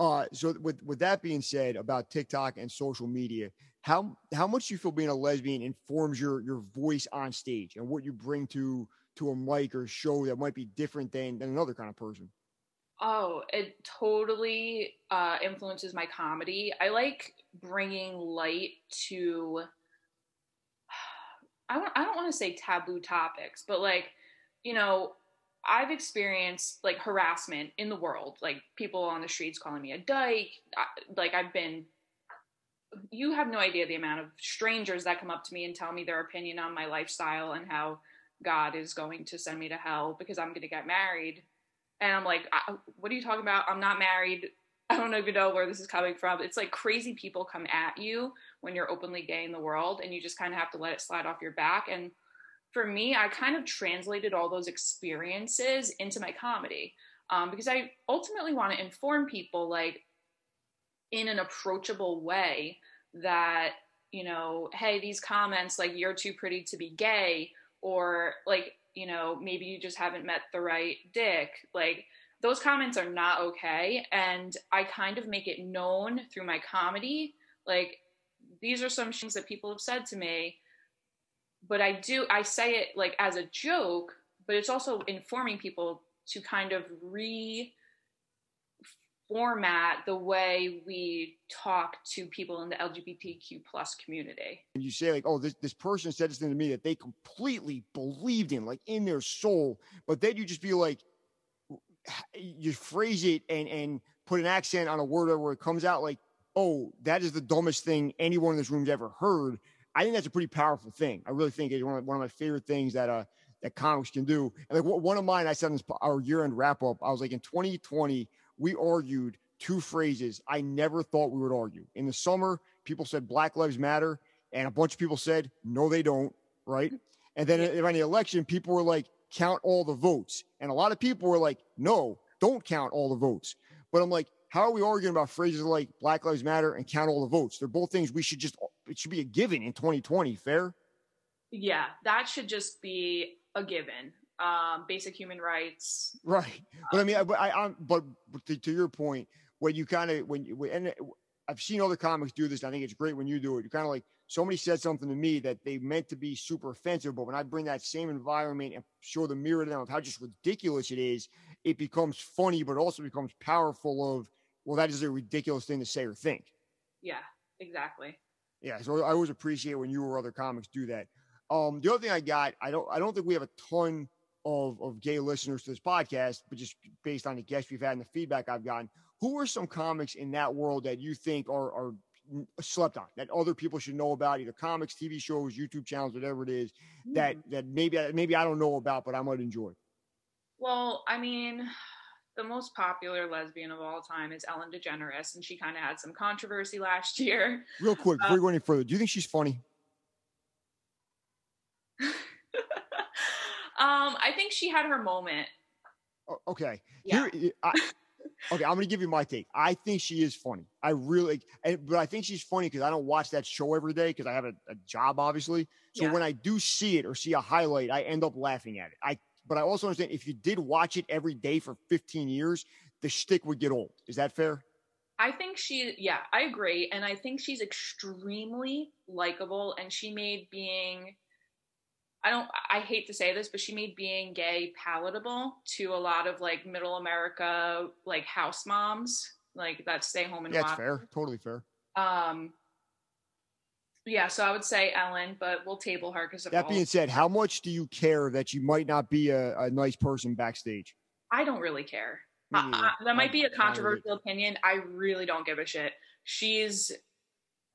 Uh, so with with that being said about TikTok and social media, how how much do you feel being a lesbian informs your your voice on stage and what you bring to to a mic or show that might be different than than another kind of person? Oh, it totally uh, influences my comedy. I like bringing light to. I don't. I don't want to say taboo topics, but like, you know, I've experienced like harassment in the world, like people on the streets calling me a dyke. Like I've been. You have no idea the amount of strangers that come up to me and tell me their opinion on my lifestyle and how God is going to send me to hell because I'm going to get married. And I'm like, what are you talking about? I'm not married. I don't even know where this is coming from. It's like crazy people come at you when you're openly gay in the world, and you just kind of have to let it slide off your back. And for me, I kind of translated all those experiences into my comedy um, because I ultimately want to inform people, like, in an approachable way that, you know, hey, these comments, like, you're too pretty to be gay, or like, you know, maybe you just haven't met the right dick. Like, those comments are not okay. And I kind of make it known through my comedy. Like, these are some things that people have said to me. But I do, I say it like as a joke, but it's also informing people to kind of re format the way we talk to people in the LGBTQ plus community. And you say like, oh, this, this person said this thing to me that they completely believed in, like in their soul. But then you just be like, you phrase it and and put an accent on a word where it comes out like, oh, that is the dumbest thing anyone in this room's ever heard. I think that's a pretty powerful thing. I really think it's one of, one of my favorite things that uh that comics can do. And like one of mine, I said in this, our year end wrap up, I was like in 2020, we argued two phrases I never thought we would argue. In the summer, people said Black Lives Matter, and a bunch of people said no, they don't. Right. And then in the election, people were like, count all the votes. And a lot of people were like, no, don't count all the votes. But I'm like, how are we arguing about phrases like Black Lives Matter and count all the votes? They're both things we should just, it should be a given in 2020. Fair? Yeah, that should just be a given. Um, basic human rights. Right. But I mean, I, I, am but to, to, your point, when you kind of, when you, and I've seen other comics do this. I think it's great when you do it. You kind of like, somebody said something to me that they meant to be super offensive, but when I bring that same environment and show the mirror to them of how just ridiculous it is, it becomes funny, but also becomes powerful of, well, that is a ridiculous thing to say or think. Yeah, exactly. Yeah. So I always appreciate when you or other comics do that. Um, the other thing I got, I don't, I don't think we have a ton of, of gay listeners to this podcast, but just based on the guests we've had and the feedback I've gotten, who are some comics in that world that you think are, are slept on that other people should know about either comics tv shows youtube channels whatever it is that that maybe maybe i don't know about but i might enjoy. Well i mean the most popular lesbian of all time is ellen degeneres and she kind of had some controversy last year. Real quick before um, we go any further do you think she's funny? Um i think she had her moment. Okay. Yeah. Here, I, okay, I'm going to give you my take. I think she is funny. I really, but I think she's funny because I don't watch that show every day because I have a, a, job, obviously. So yeah. when I do see it or see a highlight, I end up laughing at it. I, but I also understand if you did watch it every day for 15 years, the shtick would get old. Is that fair? I think she, yeah, I agree, and I think she's extremely likable, and she made being I don't I hate to say this, but she made being gay palatable to a lot of like middle America like house moms, like that stay home and yeah, watch. fair, totally fair. Um Yeah, so I would say Ellen, but we'll table her because that being said, how much do you care that you might not be a, a nice person backstage? I don't really care. I, I, that might be a controversial opinion. I really don't give a shit. She's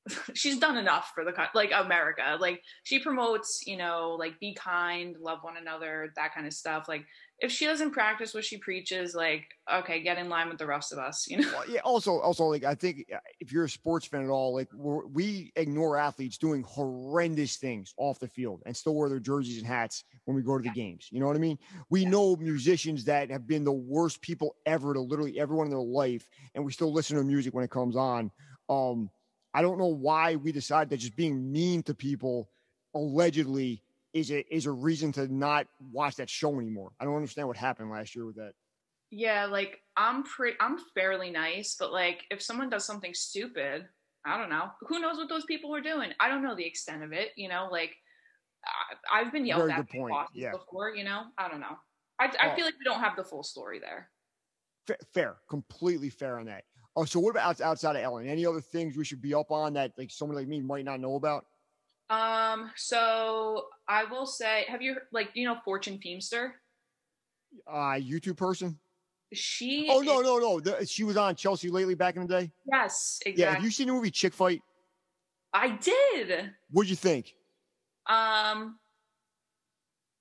she's done enough for the like America. Like she promotes, you know, like be kind, love one another, that kind of stuff. Like if she doesn't practice what she preaches, like okay, get in line with the rest of us, you know. Well, yeah. Also, also, like I think uh, if you're a sports fan at all, like we ignore athletes doing horrendous things off the field and still wear their jerseys and hats when we go to the yeah. games. You know what I mean? We yeah. know musicians that have been the worst people ever to literally everyone in their life, and we still listen to music when it comes on. Um, I don't know why we decided that just being mean to people allegedly is a is a reason to not watch that show anymore. I don't understand what happened last year with that. Yeah, like I'm pretty I'm fairly nice, but like if someone does something stupid, I don't know. Who knows what those people were doing? I don't know the extent of it, you know, like I've been yelled Very at by yeah. before, you know. I don't know. I, I oh. feel like we don't have the full story there. Fair, fair, completely fair on that. Oh, so what about outside of Ellen? Any other things we should be up on that like someone like me might not know about? Um, so I will say, have you like you know Fortune Feimster? Uh YouTube person. She. Oh no no no! The, she was on Chelsea Lately back in the day. Yes, exactly. Yeah, have you seen the movie Chick Fight? I did. What'd you think? Um,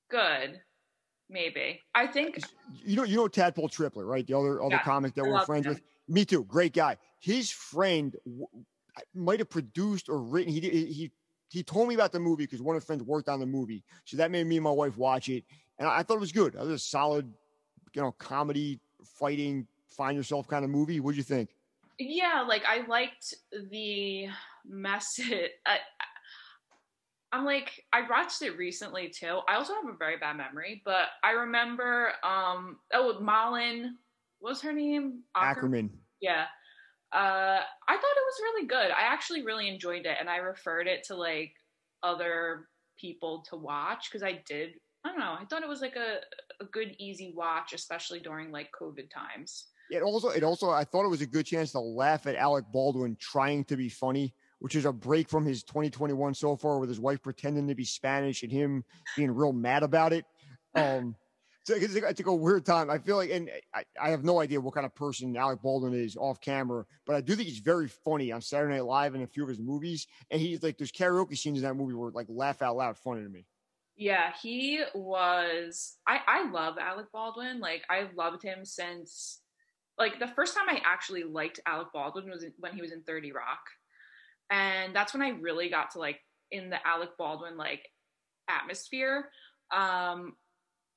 good. Maybe I think you know you know Tadpole Tripler, right? The other other yeah, comic that we're friends him. with. Me too. Great guy. His friend might have produced or written. He he he told me about the movie because one of his friends worked on the movie, so that made me and my wife watch it, and I, I thought it was good. It was a solid, you know, comedy, fighting, find yourself kind of movie. What'd you think? Yeah, like I liked the message. I, I'm like, I watched it recently too. I also have a very bad memory, but I remember, um, oh, Malin was her name? Akerman? Yeah. Uh, I thought it was really good. I actually really enjoyed it, and I referred it to like other people to watch because I did. I don't know. I thought it was like a a good easy watch, especially during like COVID times. It also, it also, I thought it was a good chance to laugh at Alec Baldwin trying to be funny, which is a break from his 2021 so far, with his wife pretending to be Spanish and him being real mad about it. Um, so it's, it's like a weird time. I feel like, and I, I have no idea what kind of person Alec Baldwin is off camera, but I do think he's very funny on Saturday Night Live and a few of his movies. And he's like, there's karaoke scenes in that movie where like laugh out loud funny to me. Yeah, he was. I I love Alec Baldwin. Like I loved him since like the first time I actually liked Alec Baldwin was when he was in Thirty Rock, and that's when I really got to like in the Alec Baldwin like atmosphere. Um,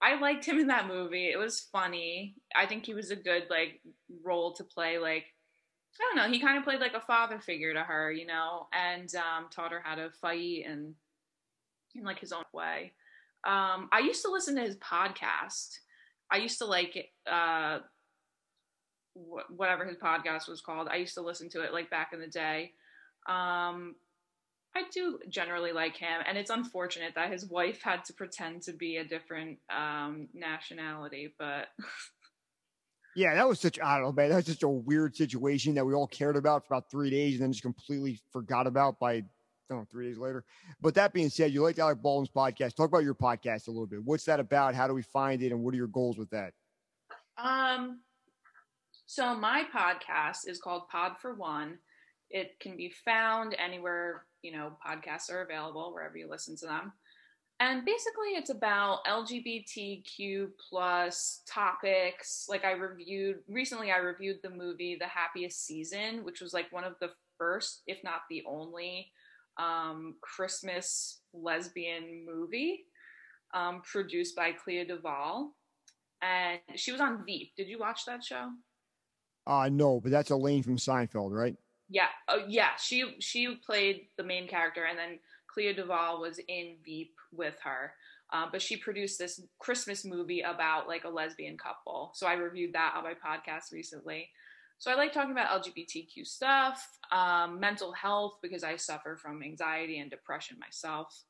I liked him in that movie. It was funny. I think he was a good like role to play. Like I don't know, he kind of played like a father figure to her, you know, and um, taught her how to fight and in like his own way. Um, I used to listen to his podcast. I used to like uh, wh- whatever his podcast was called. I used to listen to it like back in the day. Um, I do generally like him, and it's unfortunate that his wife had to pretend to be a different um, nationality. But yeah, that was such I don't know, man. That was just a weird situation that we all cared about for about three days, and then just completely forgot about by I don't know three days later. But that being said, you like Alec Baldwin's podcast. Talk about your podcast a little bit. What's that about? How do we find it, and what are your goals with that? Um, so my podcast is called Pod for One. It can be found anywhere you know, podcasts are available wherever you listen to them. And basically, it's about LGBTQ plus topics. Like I reviewed recently, I reviewed the movie The Happiest Season, which was like one of the first, if not the only, um, Christmas lesbian movie um, produced by Clea DuVall. And she was on Veep. Did you watch that show? Uh no, but that's Elaine from Seinfeld, right? Yeah, oh yeah. She she played the main character, and then Clea DuVall was in Veep with her. Um, but she produced this Christmas movie about like a lesbian couple. So I reviewed that on my podcast recently. So I like talking about LGBTQ stuff, um, mental health because I suffer from anxiety and depression myself.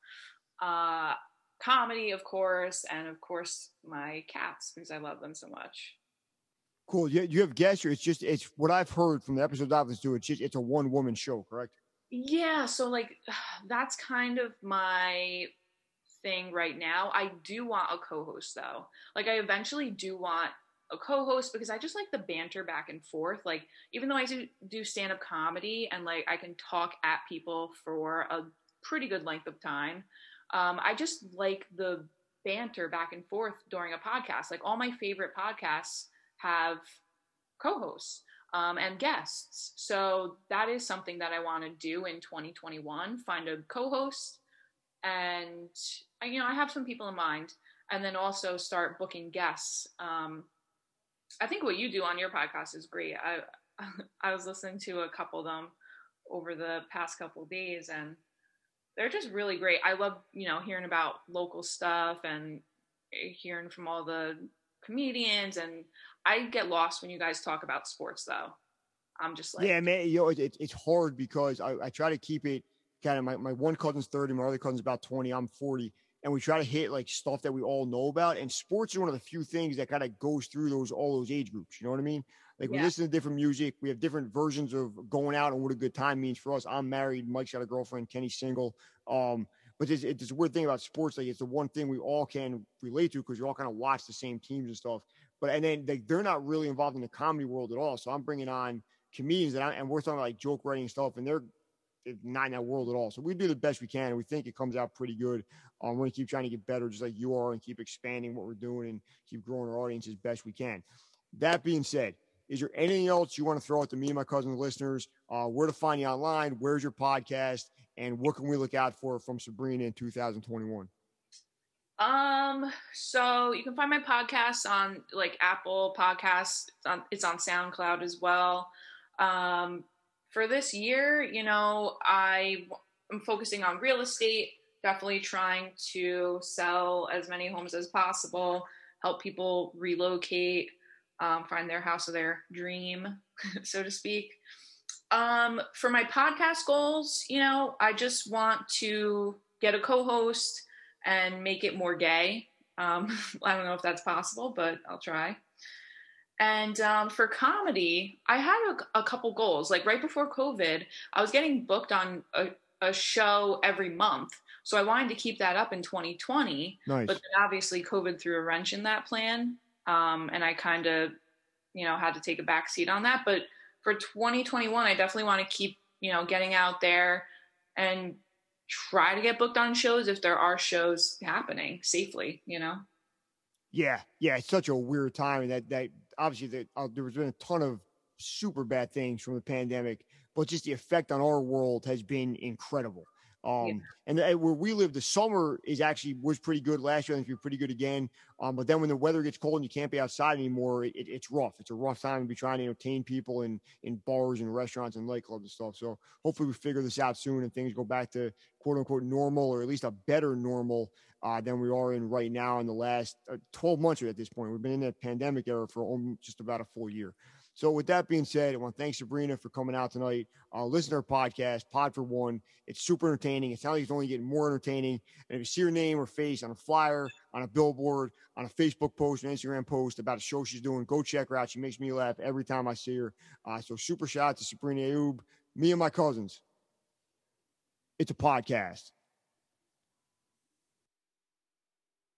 Uh, comedy, of course, and of course my cats because I love them so much. Cool. You, you have guests, or it's just it's what I've heard from the episodes I've listened to. It's just it's a one woman show, correct? Yeah, so like that's kind of my thing right now. I do want a co-host though. Like I eventually do want a co-host because I just like the banter back and forth. Like even though I do do stand-up comedy and like I can talk at people for a pretty good length of time, um, I just like the banter back and forth during a podcast. Like all my favorite podcasts have co-hosts um, and guests. So that is something that I want to do in 2021. Find a co-host, and you know I have some people in mind, and then also start booking guests. Um, I think what you do on your podcast is great. I I was listening to a couple of them over the past couple of days, and they're just really great. I love you know hearing about local stuff and hearing from all the comedians and I get lost when you guys talk about sports though. I'm just like Yeah, man, you know it, it's hard because I, I try to keep it kind of my, my one cousin's 30, my other cousin's about 20, I'm 40 and we try to hit like stuff that we all know about. And sports is one of the few things that kind of goes through those all those age groups. You know what I mean? Like we listen to different music, we have different versions of going out and what a good time means for us. I'm married, Mike's got a girlfriend, Kenny's single. Um, but it's, it's a weird thing about sports. Like it's the one thing we all can relate to because you all kind of watch the same teams and stuff. But and then they, they're not really involved in the comedy world at all. So I'm bringing on comedians and, I, and we're talking like joke writing stuff, and they're not in that world at all. So we do the best we can, and we think it comes out pretty good. Um, we're gonna keep trying to get better, just like you are, and keep expanding what we're doing and keep growing our audience as best we can. That being said, is there anything else you want to throw out to me and my cousin listeners? Uh, where to find you online? Where's your podcast? And what can we look out for from Sabrina in 2021? Um, so you can find my podcast on like Apple Podcasts. It's on, it's on SoundCloud as well. Um, for this year, you know, I am focusing on real estate, definitely trying to sell as many homes as possible, help people relocate, um, find their house of their dream, so to speak. Um, for my podcast goals, you know, I just want to get a co host and make it more gay. Um, I don't know if that's possible, but I'll try. And um, for comedy, I had a, a, couple goals. Like right before COVID, I was getting booked on a, a, show every month. So I wanted to keep that up in 2020. Nice. But then obviously, COVID threw a wrench in that plan. Um, and I kind of, you know, had to take a back seat on that. But for 2021, I definitely want to keep, you know, getting out there and try to get booked on shows if there are shows happening safely, you know? Yeah, yeah, it's such a weird time, that that obviously that uh, there has been a ton of super bad things from the pandemic, but just the effect on our world has been incredible. Um, yeah. and, and where we live, the summer is actually was pretty good last year. I think be pretty good again. Um, but then when the weather gets cold and you can't be outside anymore, it, it, it's rough. It's a rough time to be trying to entertain people in in bars and restaurants and nightclubs and stuff. So hopefully we figure this out soon and things go back to quote unquote normal or at least a better normal uh, than we are in right now in the last uh, 12 months at this point. We've been in that pandemic era for just about a full year. So, with that being said, I want to thank Sabrina for coming out tonight. Uh, listen to our podcast, Pod for One. It's super entertaining. It sounds like it's only getting more entertaining. And if you see her name or face on a flyer, on a billboard, on a Facebook post, an Instagram post about a show she's doing, go check her out. She makes me laugh every time I see her. Uh, so, super shout out to Sabrina Ayoub, me and my cousins. It's a podcast.